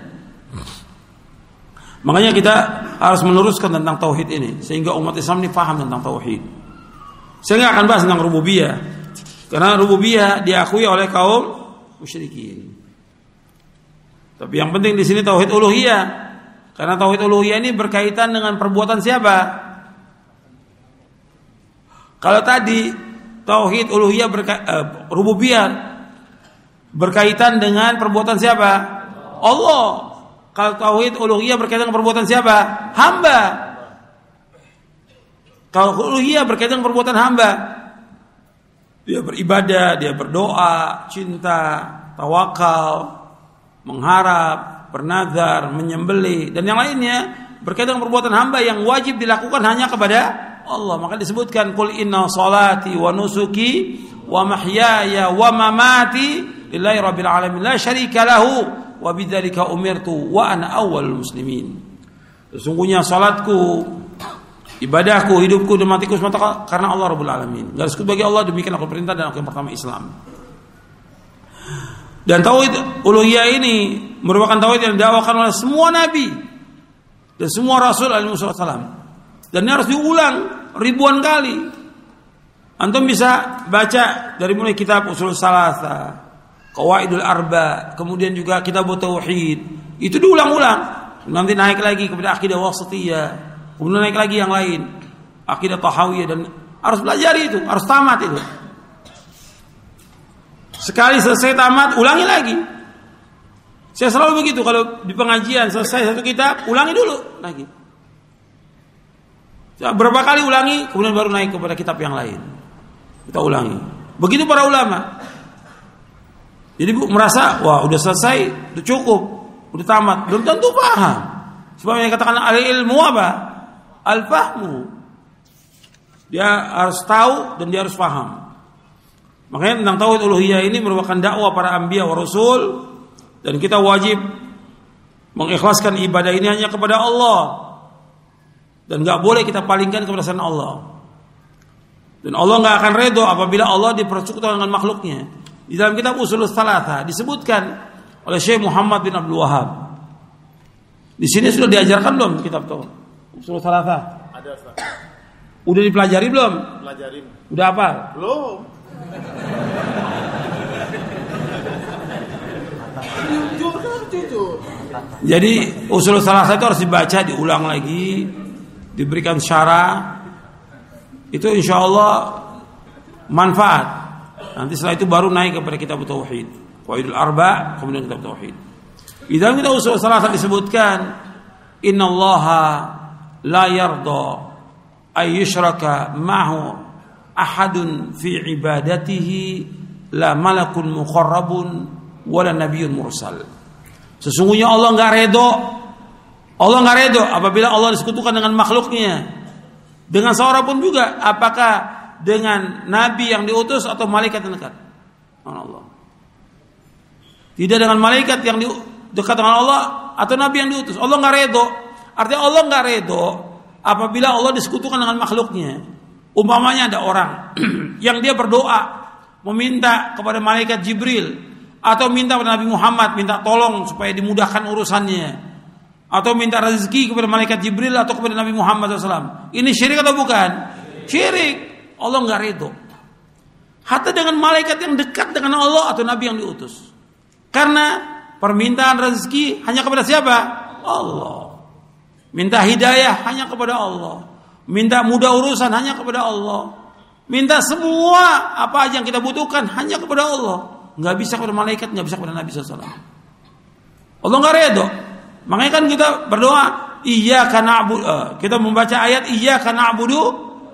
Makanya kita harus meneruskan tentang tauhid ini sehingga umat Islam ini paham tentang tauhid. Saya nggak akan bahas tentang rububiyah karena rububiyah diakui oleh kaum musyrikin. Tapi yang penting di sini tauhid uluhiyah. Karena tauhid uluhiyah ini berkaitan dengan perbuatan siapa kalau tadi tauhid uluhiyah berka, uh, rububiyah berkaitan dengan perbuatan siapa? Allah. Kalau tauhid uluhiyah berkaitan dengan perbuatan siapa? Hamba. Kalau uluhiyah berkaitan dengan perbuatan hamba, dia beribadah, dia berdoa, cinta, tawakal, mengharap, bernazar, menyembeli dan yang lainnya berkaitan dengan perbuatan hamba yang wajib dilakukan hanya kepada Allah. Maka disebutkan kul inna salati wa nusuki wa mahyaya wa mamati lillahi rabbil alamin la syarika lahu wa bidzalika umirtu wa ana awwalul muslimin. Sesungguhnya salatku, ibadahku, hidupku dan matiku semata karena Allah Rabbul Alamin. Garis bagi Allah demikian aku perintah dan aku yang pertama Islam. Dan tauhid uluhiyah ini merupakan tauhid yang didakwakan oleh semua nabi dan semua rasul alaihi wasallam. Dan ini harus diulang ribuan kali. Antum bisa baca dari mulai kitab Usul Salasa, Qawaidul Arba, kemudian juga kitab Tauhid. Itu diulang-ulang. Nanti naik lagi kepada akidah wasatiyah, kemudian naik lagi yang lain, akidah tahawiyah dan harus belajar itu, harus tamat itu. Sekali selesai tamat, ulangi lagi. Saya selalu begitu kalau di pengajian selesai satu kitab, ulangi dulu lagi. Ya, berapa kali ulangi, kemudian baru naik kepada kitab yang lain. Kita ulangi. Begitu para ulama. Jadi bu merasa, wah udah selesai, udah cukup, udah tamat. Belum tentu paham. Sebab yang katakan al ilmu apa? Al fahmu. Dia harus tahu dan dia harus paham. Makanya tentang tauhid uluhiyah ini merupakan dakwah para anbiya wa rasul dan kita wajib mengikhlaskan ibadah ini hanya kepada Allah dan nggak boleh kita palingkan kepada selain Allah. Dan Allah nggak akan redo apabila Allah dipersekutukan dengan makhluknya. Di dalam kitab Usul Salata disebutkan oleh Syekh Muhammad bin Abdul Wahab. Di sini sudah diajarkan belum kitab itu? Usul Salata? Ada, Ustaz. Udah dipelajari belum? Pelajarin. Udah apa? Belum. jujur kan jujur. Jadi usul salah satu harus dibaca, diulang lagi, diberikan syara itu insya Allah manfaat. Nanti setelah itu baru naik kepada kitab tauhid. Qaidul arba kemudian kitab tauhid. Di dalam kitab usul salah disebutkan innallaha la yarda ay yushraka ma'hu ahadun fi ibadatihi la malakun muqarrabun wala nabiyyun mursal. Sesungguhnya Allah nggak redho Allah nggak redo apabila Allah disekutukan dengan makhluknya. Dengan seorang pun juga, apakah dengan nabi yang diutus atau malaikat yang dekat. Allah. Tidak dengan malaikat yang dekat dengan Allah atau nabi yang diutus. Allah nggak redo. Artinya Allah nggak redo apabila Allah disekutukan dengan makhluknya. Umpamanya ada orang [clears throat] yang dia berdoa meminta kepada malaikat Jibril atau minta kepada Nabi Muhammad minta tolong supaya dimudahkan urusannya atau minta rezeki kepada malaikat Jibril atau kepada Nabi Muhammad SAW. Ini syirik atau bukan? Syirik. Allah nggak redo. Hatta dengan malaikat yang dekat dengan Allah atau Nabi yang diutus. Karena permintaan rezeki hanya kepada siapa? Allah. Minta hidayah hanya kepada Allah. Minta mudah urusan hanya kepada Allah. Minta semua apa aja yang kita butuhkan hanya kepada Allah. Nggak bisa kepada malaikat, nggak bisa kepada Nabi SAW. Allah nggak redo. Makanya kan kita berdoa, iya karena abu, uh, kita membaca ayat iya karena abudu.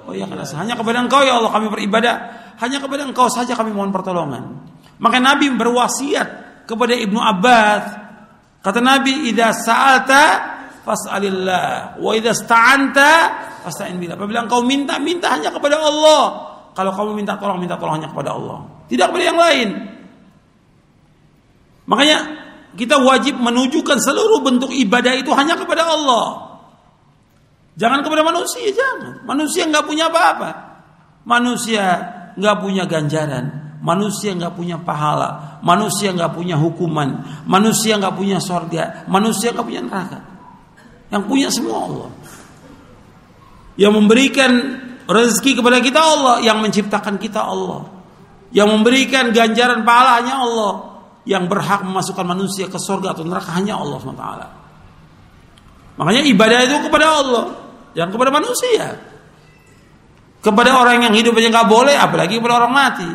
Oh iya karena hanya kepada Engkau ya Allah kami beribadah. Hanya kepada Engkau saja kami mohon pertolongan. Maka Nabi berwasiat kepada Ibnu Abbas kata Nabi idza sa'alta fas'alillah wa idza sta'anta fasta'in billah apabila engkau minta minta hanya kepada Allah kalau kamu minta tolong minta tolong hanya kepada Allah tidak kepada yang lain makanya kita wajib menunjukkan seluruh bentuk ibadah itu hanya kepada Allah jangan kepada manusia jangan manusia nggak punya apa-apa manusia nggak punya ganjaran manusia nggak punya pahala, manusia nggak punya hukuman, manusia nggak punya sorga, manusia nggak punya neraka. Yang punya semua Allah. Yang memberikan rezeki kepada kita Allah, yang menciptakan kita Allah. Yang memberikan ganjaran pahala hanya Allah. Yang berhak memasukkan manusia ke sorga atau neraka hanya Allah SWT. Makanya ibadah itu kepada Allah, yang kepada manusia. Kepada orang yang hidup aja nggak boleh, apalagi kepada orang mati.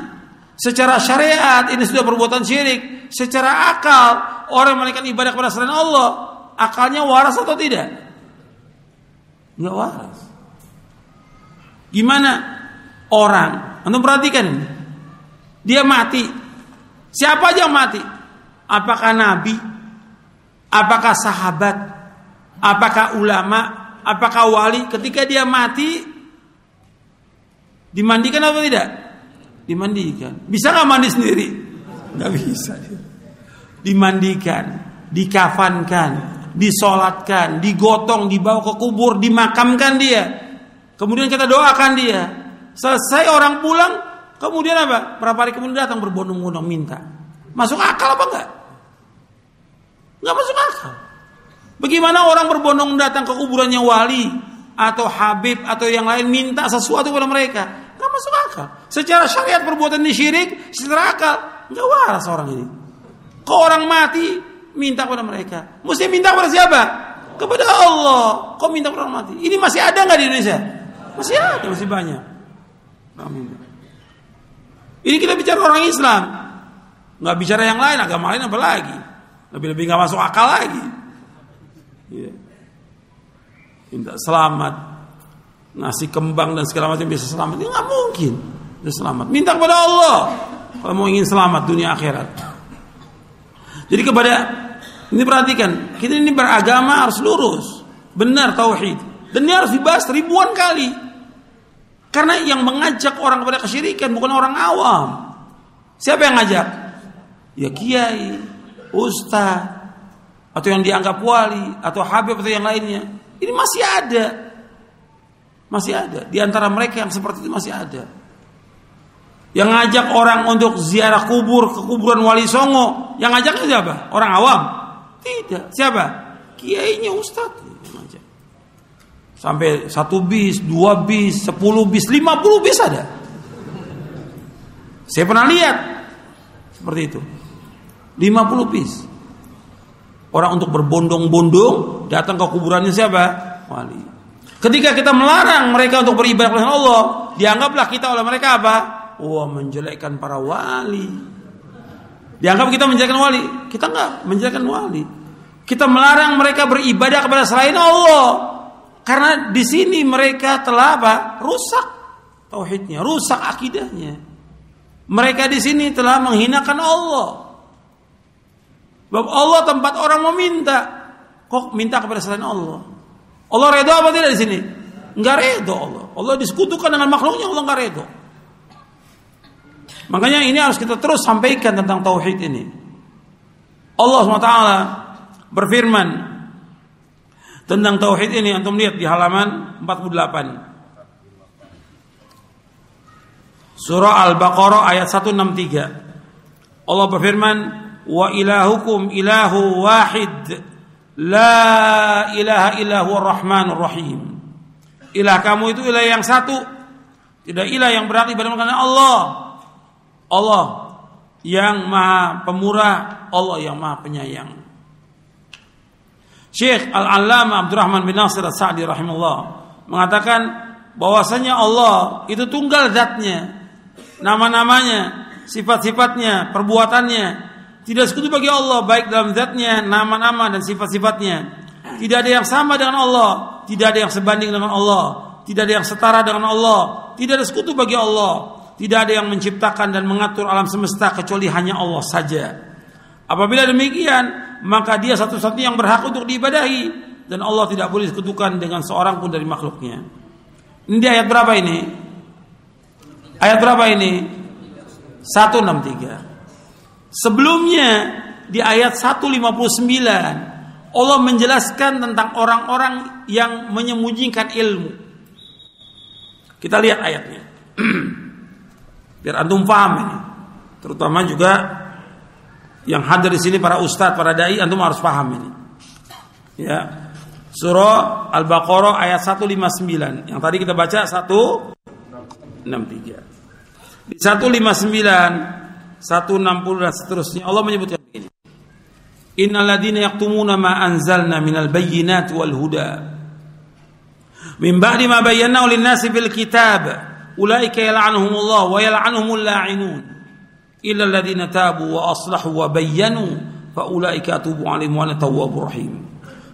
Secara syariat ini sudah perbuatan syirik. Secara akal orang melakukan ibadah kepada selain Allah, akalnya waras atau tidak? Enggak waras. Gimana orang? Anda perhatikan. Dia mati. Siapa aja yang mati? Apakah nabi? Apakah sahabat? Apakah ulama? Apakah wali? Ketika dia mati dimandikan atau tidak? dimandikan. Bisa nggak mandi sendiri? Nggak bisa. Dimandikan, dikafankan, disolatkan, digotong, dibawa ke kubur, dimakamkan dia. Kemudian kita doakan dia. Selesai orang pulang, kemudian apa? Berapa hari kemudian datang berbondong-bondong minta. Masuk akal apa enggak? Enggak masuk akal. Bagaimana orang berbondong datang ke kuburannya wali atau habib atau yang lain minta sesuatu kepada mereka? Gak masuk akal. Secara syariat perbuatan ini syirik, secara akal nggak waras orang ini. Kau orang mati minta kepada mereka. Mesti minta kepada siapa? Kepada Allah. Kau minta kepada orang mati. Ini masih ada nggak di Indonesia? Masih ada, masih banyak. Amin. Ini kita bicara orang Islam, nggak bicara yang lain, agama lain apa lagi? Lebih-lebih nggak masuk akal lagi. Ya. Minta selamat, ngasih kembang dan segala macam bisa selamat. Ini nggak mungkin bisa selamat. Minta kepada Allah kalau mau ingin selamat dunia akhirat. Jadi kepada ini perhatikan, kita ini beragama harus lurus, benar tauhid. Dan ini harus dibahas ribuan kali. Karena yang mengajak orang kepada kesyirikan bukan orang awam. Siapa yang ngajak? Ya kiai, ustaz, atau yang dianggap wali, atau habib atau yang lainnya. Ini masih ada masih ada. Di antara mereka yang seperti itu masih ada. Yang ngajak orang untuk ziarah kubur ke kuburan Wali Songo, yang ngajaknya siapa? Orang awam? Tidak. Siapa? Kiainya Ustadz. Sampai satu bis, dua bis, sepuluh bis, lima puluh bis ada. Saya pernah lihat seperti itu. Lima puluh bis. Orang untuk berbondong-bondong datang ke kuburannya siapa? Wali. Ketika kita melarang mereka untuk beribadah kepada Allah, dianggaplah kita oleh mereka apa? Wah, menjelekkan para wali. Dianggap kita menjelekkan wali. Kita enggak menjelekkan wali. Kita melarang mereka beribadah kepada selain Allah. Karena di sini mereka telah apa? Rusak tauhidnya, rusak akidahnya. Mereka di sini telah menghinakan Allah. Sebab Allah tempat orang meminta. Kok minta kepada selain Allah? Allah redho apa tidak di sini? Enggak redho Allah. Allah disekutukan dengan makhluknya Allah enggak redho. Makanya ini harus kita terus sampaikan tentang tauhid ini. Allah SWT berfirman tentang tauhid ini antum lihat di halaman 48. Surah Al-Baqarah ayat 163. Allah berfirman, "Wa ilahukum ilahu wahid, la ilaha illa huwa rahmanur rahim." Ilah kamu itu ilah yang satu. Tidak ilah yang berarti ibadah karena Allah. Allah yang maha pemurah, Allah yang maha penyayang. Syekh Al-Allamah Abdurrahman bin Nasir As-Sa'di rahimahullah mengatakan bahwasanya Allah itu tunggal zatnya nama-namanya, sifat-sifatnya, perbuatannya tidak sekutu bagi Allah baik dalam zatnya, nama-nama dan sifat-sifatnya. Tidak ada yang sama dengan Allah, tidak ada yang sebanding dengan Allah, tidak ada yang setara dengan Allah, tidak ada sekutu bagi Allah. Tidak ada yang menciptakan dan mengatur alam semesta kecuali hanya Allah saja. Apabila demikian, maka dia satu-satunya yang berhak untuk diibadahi dan Allah tidak boleh disekutukan dengan seorang pun dari makhluknya. Ini di ayat berapa ini? Ayat berapa ini? 163. Sebelumnya di ayat 159 Allah menjelaskan tentang orang-orang yang menyembunyikan ilmu. Kita lihat ayatnya. [clears throat] Biar antum paham ini. Terutama juga yang hadir di sini para ustadz, para dai antum harus paham ini. Ya. Surah Al-Baqarah ayat 159. Yang tadi kita baca 163. Di 159, 160 dan seterusnya Allah menyebutkan begini. Innal ladina yaktumuna ma anzalna minal bayyinati wal huda min ba'di ma bayyanahu lin-nasi fil kitab ulaika yal'anuhumullah wa yal'anuhumul la'inun tabu wa aslahu wa.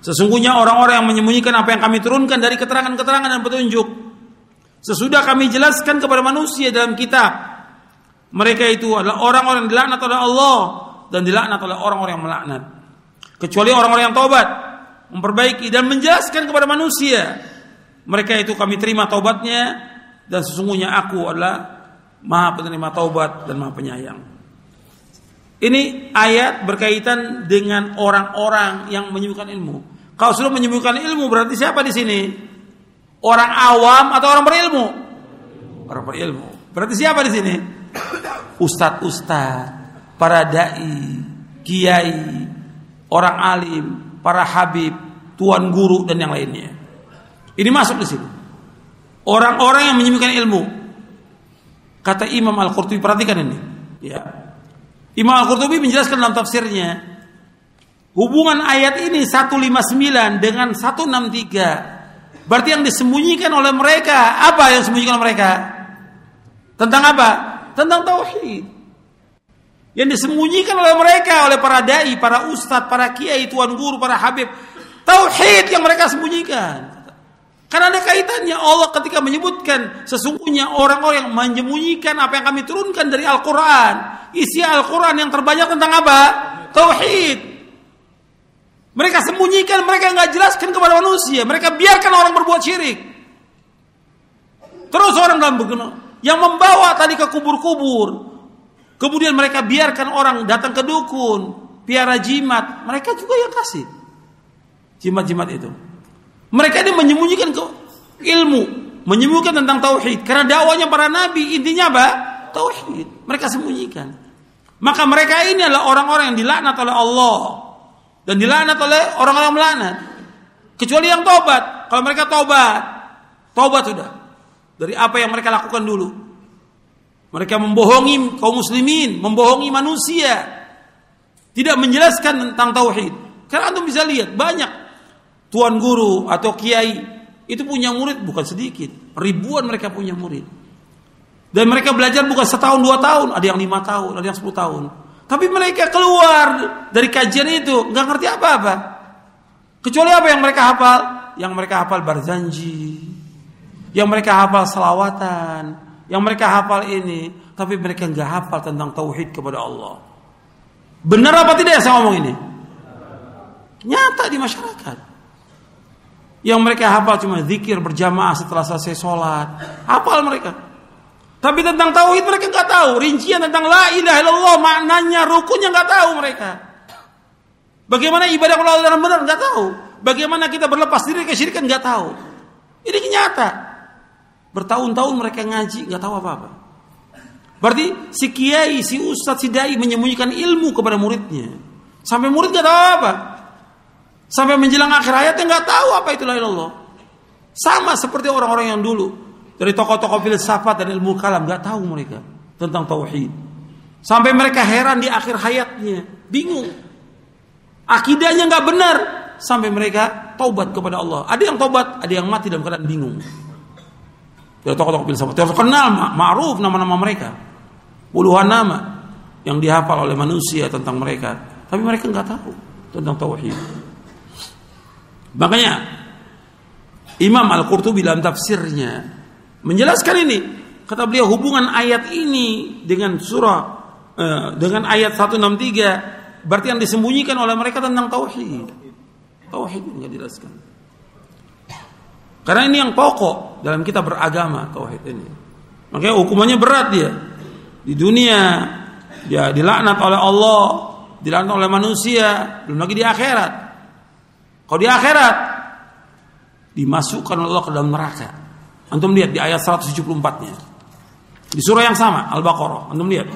Sesungguhnya orang-orang yang menyembunyikan apa yang kami turunkan dari keterangan-keterangan dan petunjuk Sesudah kami jelaskan kepada manusia dalam kitab, mereka itu adalah orang-orang yang dilaknat oleh Allah dan dilaknat oleh orang-orang yang melaknat. Kecuali orang-orang yang taubat, memperbaiki dan menjelaskan kepada manusia, mereka itu kami terima taubatnya dan sesungguhnya aku adalah Maha penerima taubat dan Maha penyayang. Ini ayat berkaitan dengan orang-orang yang menyembuhkan ilmu. Kalau sudah menyembuhkan ilmu berarti siapa di sini? Orang awam atau orang berilmu? Orang berilmu. Berarti siapa di sini? Ustadz ustadz, para dai, kiai, orang alim, para habib, tuan guru dan yang lainnya. Ini masuk di sini. Orang-orang yang menyembuhkan ilmu. Kata Imam Al-Qurtubi perhatikan ini, ya. Imam Al-Qurtubi menjelaskan dalam tafsirnya hubungan ayat ini 159 dengan 163 Berarti yang disembunyikan oleh mereka, apa yang disembunyikan oleh mereka? Tentang apa? Tentang tauhid. Yang disembunyikan oleh mereka, oleh para dai, para ustadz, para kiai, tuan guru, para habib. Tauhid yang mereka sembunyikan. Karena ada kaitannya Allah ketika menyebutkan sesungguhnya orang-orang yang menyembunyikan apa yang kami turunkan dari Al-Quran. Isi Al-Quran yang terbanyak tentang apa? Tauhid. Mereka sembunyikan, mereka nggak jelaskan kepada manusia. Mereka biarkan orang berbuat syirik. Terus orang dalam begini, yang membawa tadi ke kubur-kubur. Kemudian mereka biarkan orang datang ke dukun, piara jimat. Mereka juga yang kasih jimat-jimat itu. Mereka ini menyembunyikan ke ilmu, menyembunyikan tentang tauhid. Karena dakwanya para nabi intinya apa? Tauhid. Mereka sembunyikan. Maka mereka ini adalah orang-orang yang dilaknat oleh Allah dan dilaknat oleh orang-orang melaknat. Kecuali yang tobat. Kalau mereka tobat, tobat sudah dari apa yang mereka lakukan dulu. Mereka membohongi kaum muslimin, membohongi manusia. Tidak menjelaskan tentang tauhid. Karena antum bisa lihat banyak tuan guru atau kiai itu punya murid bukan sedikit, ribuan mereka punya murid. Dan mereka belajar bukan setahun dua tahun, ada yang lima tahun, ada yang sepuluh tahun. Tapi mereka keluar dari kajian itu nggak ngerti apa-apa. Kecuali apa yang mereka hafal? Yang mereka hafal barzanji, yang mereka hafal selawatan, yang mereka hafal ini, tapi mereka nggak hafal tentang tauhid kepada Allah. Benar apa tidak yang saya ngomong ini? Nyata di masyarakat. Yang mereka hafal cuma zikir berjamaah setelah selesai sholat. Hafal mereka. Tapi tentang tauhid mereka nggak tahu. Rincian tentang la ilaha illallah maknanya, rukunnya nggak tahu mereka. Bagaimana ibadah kalau Allah benar nggak tahu. Bagaimana kita berlepas diri kesyirikan nggak tahu. Ini nyata. Bertahun-tahun mereka ngaji nggak tahu apa-apa. Berarti si kiai, si ustadz, si dai menyembunyikan ilmu kepada muridnya. Sampai murid nggak tahu apa. Sampai menjelang akhir hayatnya nggak tahu apa itu la ilallah. Sama seperti orang-orang yang dulu dari tokoh-tokoh filsafat dan ilmu kalam nggak tahu mereka tentang tauhid. Sampai mereka heran di akhir hayatnya, bingung. Akidahnya nggak benar sampai mereka taubat kepada Allah. Ada yang taubat, ada yang mati dalam keadaan bingung. Dari tokoh-tokoh filsafat terkenal, ma'ruf nama-nama mereka puluhan nama yang dihafal oleh manusia tentang mereka, tapi mereka nggak tahu tentang tauhid. Makanya Imam Al-Qurtubi dalam tafsirnya menjelaskan ini. Kata beliau hubungan ayat ini dengan surah eh, dengan ayat 163 berarti yang disembunyikan oleh mereka tentang tauhid. Tauhid nggak dijelaskan. Karena ini yang pokok dalam kita beragama tauhid ini. Makanya hukumannya berat dia di dunia dia dilaknat oleh Allah, dilaknat oleh manusia, belum lagi di akhirat. Kalau di akhirat dimasukkan oleh Allah ke dalam neraka. Antum lihat di ayat 174-nya. Di surah yang sama, Al-Baqarah. Antum lihat.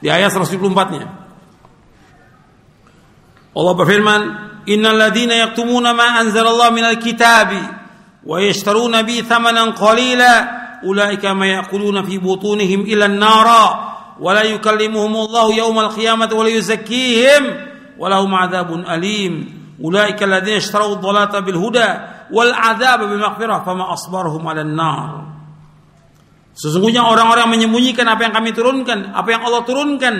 Di ayat 174-nya. Allah berfirman, "Innal ladzina yaktumuna ma anzalallahu minal kitabi wa yashtaruna bi thamanan qalila" أولئك ما يأكلون في بطونهم إلى النار ولا يكلمهم الله يوم القيامة ولا يزكيهم ولهم عذاب أليم Ulaika alladziina ishtarau dhalata bil huda wal adzaba bil maghfirah fama asbarhum 'alan nar. Sesungguhnya orang-orang menyembunyikan apa yang kami turunkan, apa yang Allah turunkan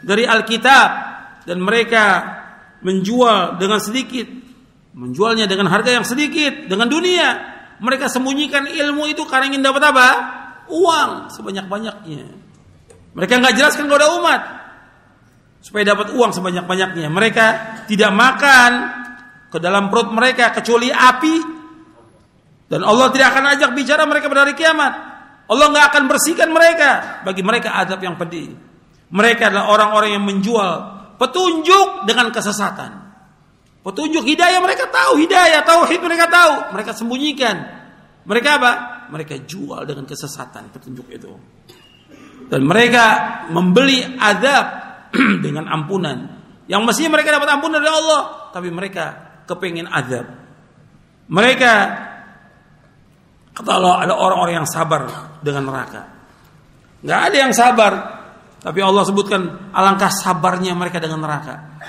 dari Alkitab dan mereka menjual dengan sedikit, menjualnya dengan harga yang sedikit, dengan dunia. Mereka sembunyikan ilmu itu karena ingin dapat apa? Uang sebanyak-banyaknya. Mereka nggak jelaskan kepada umat supaya dapat uang sebanyak-banyaknya. Mereka tidak makan ke dalam perut mereka kecuali api dan Allah tidak akan ajak bicara mereka pada hari kiamat. Allah nggak akan bersihkan mereka. Bagi mereka adab yang pedih. Mereka adalah orang-orang yang menjual petunjuk dengan kesesatan. Petunjuk hidayah mereka tahu, hidayah, tauhid mereka tahu, mereka sembunyikan. Mereka apa? Mereka jual dengan kesesatan petunjuk itu. Dan mereka membeli adab [clears throat] dengan ampunan. Yang mestinya mereka dapat ampunan dari Allah, tapi mereka kepingin adab. Mereka kata Allah ada orang-orang yang sabar dengan neraka. Nggak ada yang sabar, tapi Allah sebutkan alangkah sabarnya mereka dengan neraka.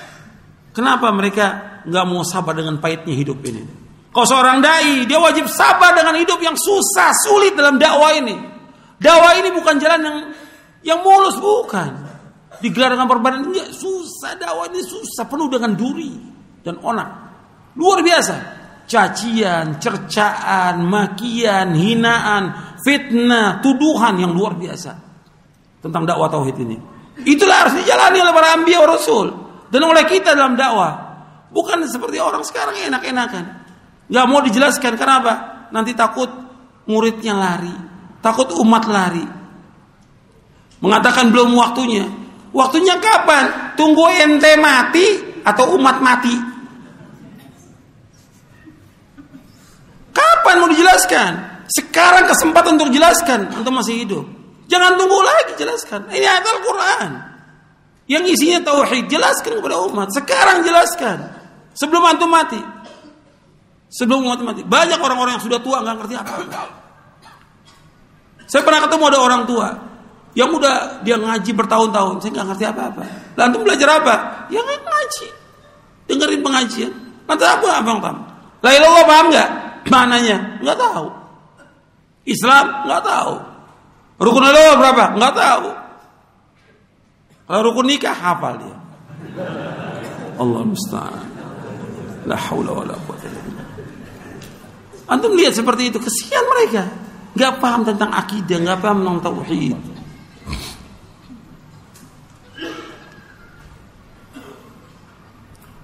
Kenapa mereka nggak mau sabar dengan pahitnya hidup ini. Kalau seorang dai, dia wajib sabar dengan hidup yang susah, sulit dalam dakwah ini. Dakwah ini bukan jalan yang yang mulus, bukan. Digelar dengan perbandingan, susah dakwah ini susah, penuh dengan duri dan onak. Luar biasa. Cacian, cercaan, makian, hinaan, fitnah, tuduhan yang luar biasa tentang dakwah tauhid ini. Itulah harus dijalani oleh para ambiya rasul dan oleh kita dalam dakwah. Bukan seperti orang sekarang enak-enakan. Gak mau dijelaskan kenapa? Nanti takut muridnya lari, takut umat lari. Mengatakan belum waktunya. Waktunya kapan? Tunggu ente mati atau umat mati? Kapan mau dijelaskan? Sekarang kesempatan untuk jelaskan untuk masih hidup. Jangan tunggu lagi jelaskan. Ini ayat Al-Quran. Yang isinya tauhid jelaskan kepada umat. Sekarang jelaskan. Sebelum antum mati. Sebelum umat mati. Banyak orang-orang yang sudah tua nggak ngerti apa-apa. Saya pernah ketemu ada orang tua yang udah dia ngaji bertahun-tahun, saya nggak ngerti apa-apa. Lalu antum belajar apa? Ya ngaji. Dengerin pengajian. Nanti apa abang tam? La ilallah paham nggak? Mananya? Nggak tahu. Islam nggak tahu. Rukun Allah berapa? Nggak tahu. Kalau rukun nikah hafal dia. Allah musta'an. La haula wala quwata Antum lihat seperti itu, kesian mereka. Gak paham tentang akidah, gak paham tentang tauhid.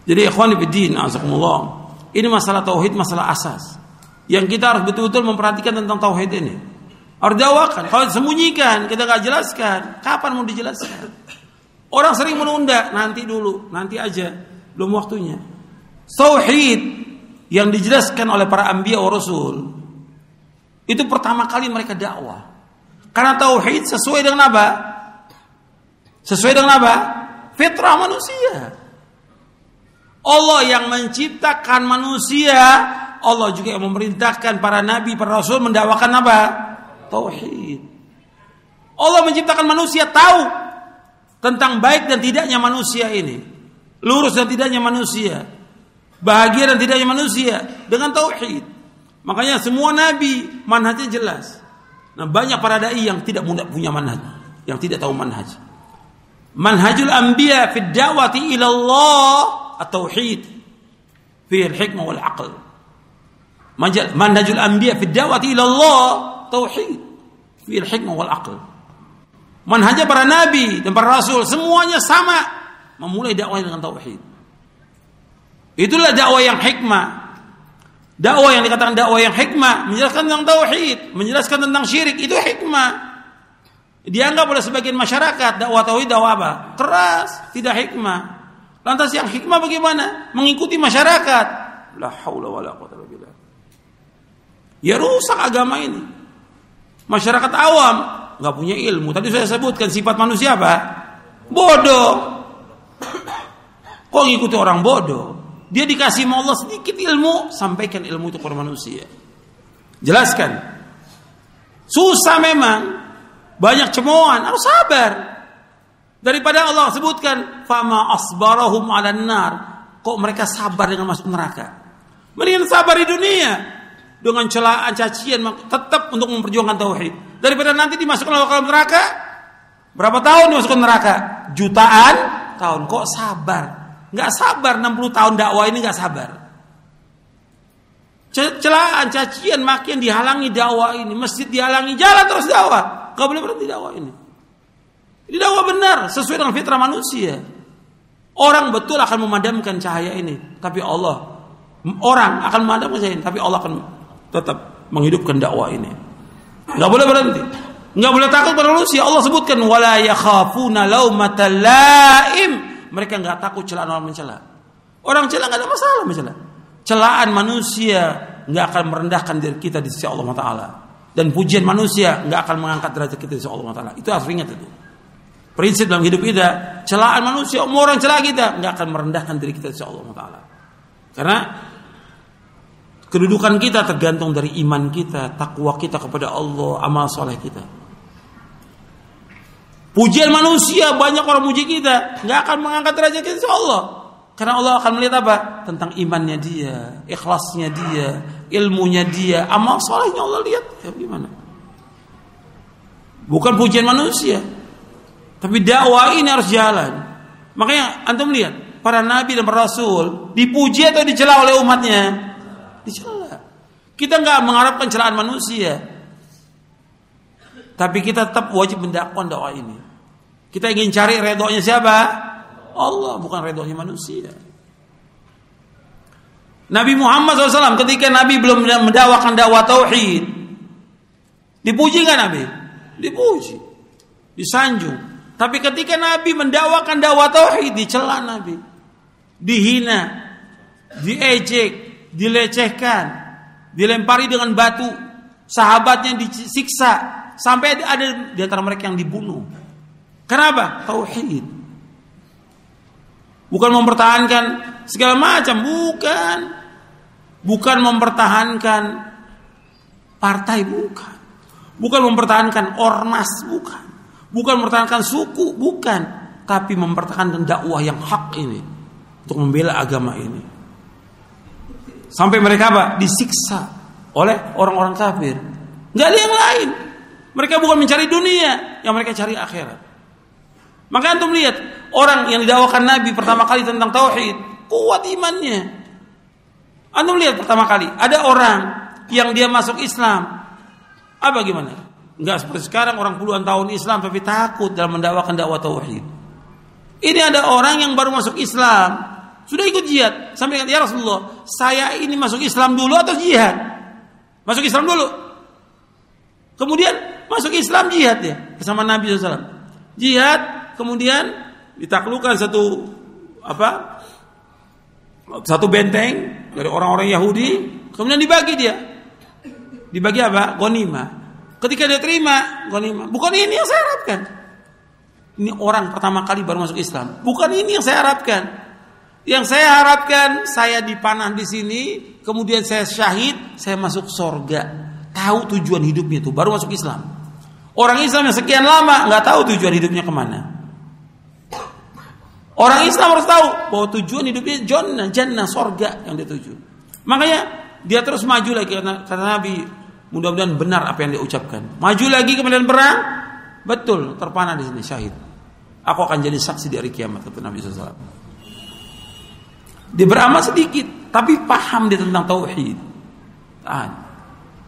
Jadi ikhwan fiddin, azakumullah. Ini masalah tauhid, masalah asas. Yang kita harus betul-betul memperhatikan tentang tauhid ini. Harus dakwakan. Kalau sembunyikan, kita nggak jelaskan, kapan mau dijelaskan? Orang sering menunda, nanti dulu, nanti aja, belum waktunya. Tauhid yang dijelaskan oleh para ambia wa rasul itu pertama kali mereka dakwah. Karena tauhid sesuai dengan apa? Sesuai dengan apa? Fitrah manusia. Allah yang menciptakan manusia, Allah juga yang memerintahkan para nabi, para rasul mendakwakan apa? Tauhid. Allah menciptakan manusia tahu tentang baik dan tidaknya manusia ini. Lurus dan tidaknya manusia. Bahagia dan tidaknya manusia dengan tauhid. Makanya semua nabi manhajnya jelas. Nah, banyak para dai yang tidak punya manhaj, yang tidak tahu manhaj. Manhajul anbiya fi da'wati ila Allah at-tauhid fi al-hikmah wal aql. Manhajul anbiya fi da'wati ila Allah tauhid fi al-hikmah wal aql. Manhajnya para nabi dan para rasul semuanya sama memulai dakwah dengan tauhid. Itulah dakwah yang hikmah. Dakwah yang dikatakan dakwah yang hikmah menjelaskan tentang tauhid, menjelaskan tentang syirik itu hikmah. Dianggap oleh sebagian masyarakat dakwah tauhid dakwah apa? Keras, tidak hikmah. Lantas yang hikmah bagaimana? Mengikuti masyarakat. La haula wala billah. Ya rusak agama ini. Masyarakat awam nggak punya ilmu. Tadi saya sebutkan sifat manusia apa? Bodoh. Kok ngikuti orang bodoh? Dia dikasih sama Allah sedikit ilmu, sampaikan ilmu itu kepada manusia. Jelaskan. Susah memang, banyak cemoohan, harus sabar. Daripada Allah sebutkan fama asbarahum 'alan nar. Kok mereka sabar dengan masuk neraka? Mendingan sabar di dunia dengan celaan cacian tetap untuk memperjuangkan tauhid. Daripada nanti dimasukkan ke neraka berapa tahun dimasukkan neraka? Jutaan tahun. Kok sabar? Nggak sabar 60 tahun dakwah ini nggak sabar. Celaan, cacian makin dihalangi dakwah ini, masjid dihalangi, jalan terus dakwah. Gak boleh berhenti dakwah ini. Ini dakwah benar sesuai dengan fitrah manusia. Orang betul akan memadamkan cahaya ini, tapi Allah orang akan memadamkan cahaya ini, tapi Allah akan tetap menghidupkan dakwah ini. Gak boleh berhenti. Gak boleh takut pada manusia. Allah sebutkan wala yakhafuna laumata laim. Mereka nggak takut celaan orang mencela. Orang celah nggak ada masalah mencela. Celaan manusia nggak akan merendahkan diri kita di sisi Allah Taala dan pujian manusia nggak akan mengangkat derajat kita di Allah Taala. Itu harus ingat itu. Prinsip dalam hidup kita, celaan manusia, mau orang celah kita nggak akan merendahkan diri kita di Allah Taala. Karena kedudukan kita tergantung dari iman kita, takwa kita kepada Allah, amal soleh kita. Pujian manusia banyak orang muji kita nggak akan mengangkat derajat kita Allah. Karena Allah akan melihat apa? Tentang imannya dia, ikhlasnya dia, ilmunya dia, amal solehnya Allah lihat. Ya gimana? Bukan pujian manusia. Tapi dakwah ini harus jalan. Makanya antum lihat, para nabi dan para rasul dipuji atau dicela oleh umatnya? Dicela. Kita nggak mengharapkan celaan manusia. Tapi kita tetap wajib mendakwakan dakwah ini. Kita ingin cari redonya siapa? Allah bukan redhonya manusia. Nabi Muhammad SAW ketika Nabi belum mendakwakan dakwah tauhid, dipuji nggak Nabi? Dipuji, disanjung. Tapi ketika Nabi mendakwakan dakwah tauhid, dicela Nabi, dihina, diejek, dilecehkan, dilempari dengan batu, sahabatnya disiksa, sampai ada di antara mereka yang dibunuh. Kenapa? Tauhid. Bukan mempertahankan segala macam, bukan. Bukan mempertahankan partai, bukan. Bukan mempertahankan ormas, bukan. Bukan mempertahankan suku, bukan. Tapi mempertahankan dakwah yang hak ini. Untuk membela agama ini. Sampai mereka apa? Disiksa oleh orang-orang kafir. Gak ada yang lain. Mereka bukan mencari dunia, yang mereka cari akhirat. Maka antum lihat orang yang didakwakan Nabi pertama kali tentang tauhid, kuat imannya. Antum lihat pertama kali ada orang yang dia masuk Islam. Apa gimana? Enggak seperti sekarang orang puluhan tahun Islam tapi takut dalam mendakwakan dakwah tauhid. Ini ada orang yang baru masuk Islam, sudah ikut jihad. Sampai kata, "Ya Rasulullah, saya ini masuk Islam dulu atau jihad?" Masuk Islam dulu. Kemudian masuk Islam jihad ya bersama Nabi SAW. Jihad kemudian ditaklukkan satu apa satu benteng dari orang-orang Yahudi kemudian dibagi dia dibagi apa gonima ketika dia terima gonima bukan ini yang saya harapkan ini orang pertama kali baru masuk Islam bukan ini yang saya harapkan yang saya harapkan saya dipanah di sini kemudian saya syahid saya masuk sorga tahu tujuan hidupnya itu baru masuk Islam. Orang Islam yang sekian lama nggak tahu tujuan hidupnya ke mana. Orang Islam harus tahu bahwa tujuan hidupnya jannah, jannah sorga yang dia tuju. Makanya dia terus maju lagi kata Nabi, mudah-mudahan benar apa yang dia ucapkan. Maju lagi kemudian perang, betul terpanah di sini syahid. Aku akan jadi saksi di hari kiamat kata Nabi SAW. Dia beramal sedikit, tapi paham dia tentang tauhid.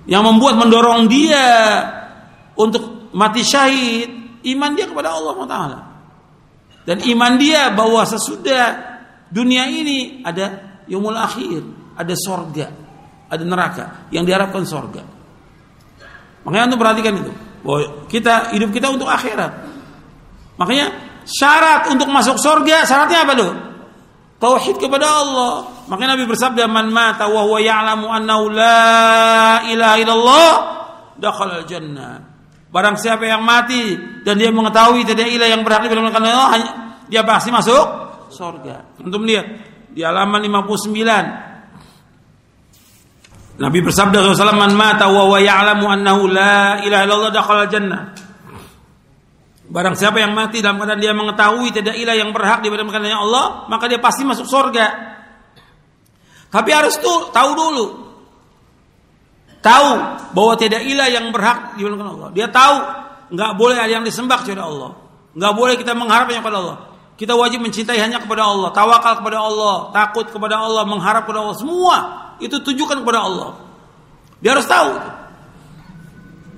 Yang membuat mendorong dia untuk mati syahid iman dia kepada Allah Taala. Dan iman dia bahwa sesudah dunia ini ada yaumul akhir ada sorga ada neraka yang diharapkan sorga. Makanya untuk perhatikan itu bahwa kita hidup kita untuk akhirat. Makanya syarat untuk masuk sorga syaratnya apa tuh tauhid kepada Allah. Maka Nabi bersabda man mata wa huwa ya'lamu annahu la ilaha illallah dakhala jannah. Barang siapa yang mati dan dia mengetahui tidak ilah yang berhak diberikan Allah hanya dia pasti masuk surga. Untuk melihat di halaman 59 Nabi bersabda SAW man mata wa huwa ya'lamu annahu la ilaha illallah dakhala jannah. Barang siapa yang mati dalam keadaan dia mengetahui tidak ilah yang berhak diberikan hanya Allah, maka dia pasti masuk surga. Tapi harus tuh tahu dulu. Tahu bahwa tidak ilah yang berhak diberikan Allah. Dia tahu nggak boleh ada yang disembah kepada Allah. Nggak boleh kita mengharap hanya kepada Allah. Kita wajib mencintai hanya kepada Allah, tawakal kepada Allah, takut kepada Allah, mengharap kepada Allah. Semua itu tujukan kepada Allah. Dia harus tahu.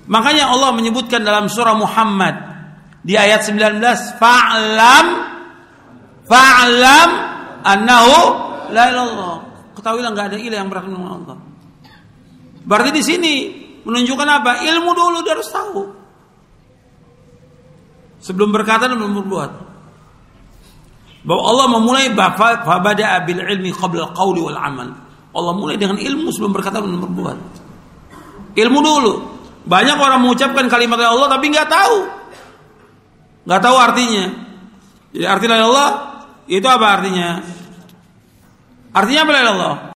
Makanya Allah menyebutkan dalam surah Muhammad di ayat 19 fa'lam fa'lam annahu la ilallah. Ketahuilah nggak ada ilah yang berhak dengan Allah. Berarti di sini menunjukkan apa? Ilmu dulu dia harus tahu. Sebelum berkata dan belum berbuat. Bahwa Allah memulai fabada bil ilmi qabla qawli wal amal. Allah mulai dengan ilmu sebelum berkata dan berbuat. Ilmu dulu. Banyak orang mengucapkan kalimat Allah tapi nggak tahu nggak tahu artinya. Jadi arti la Allah itu apa artinya? Artinya apa la Allah?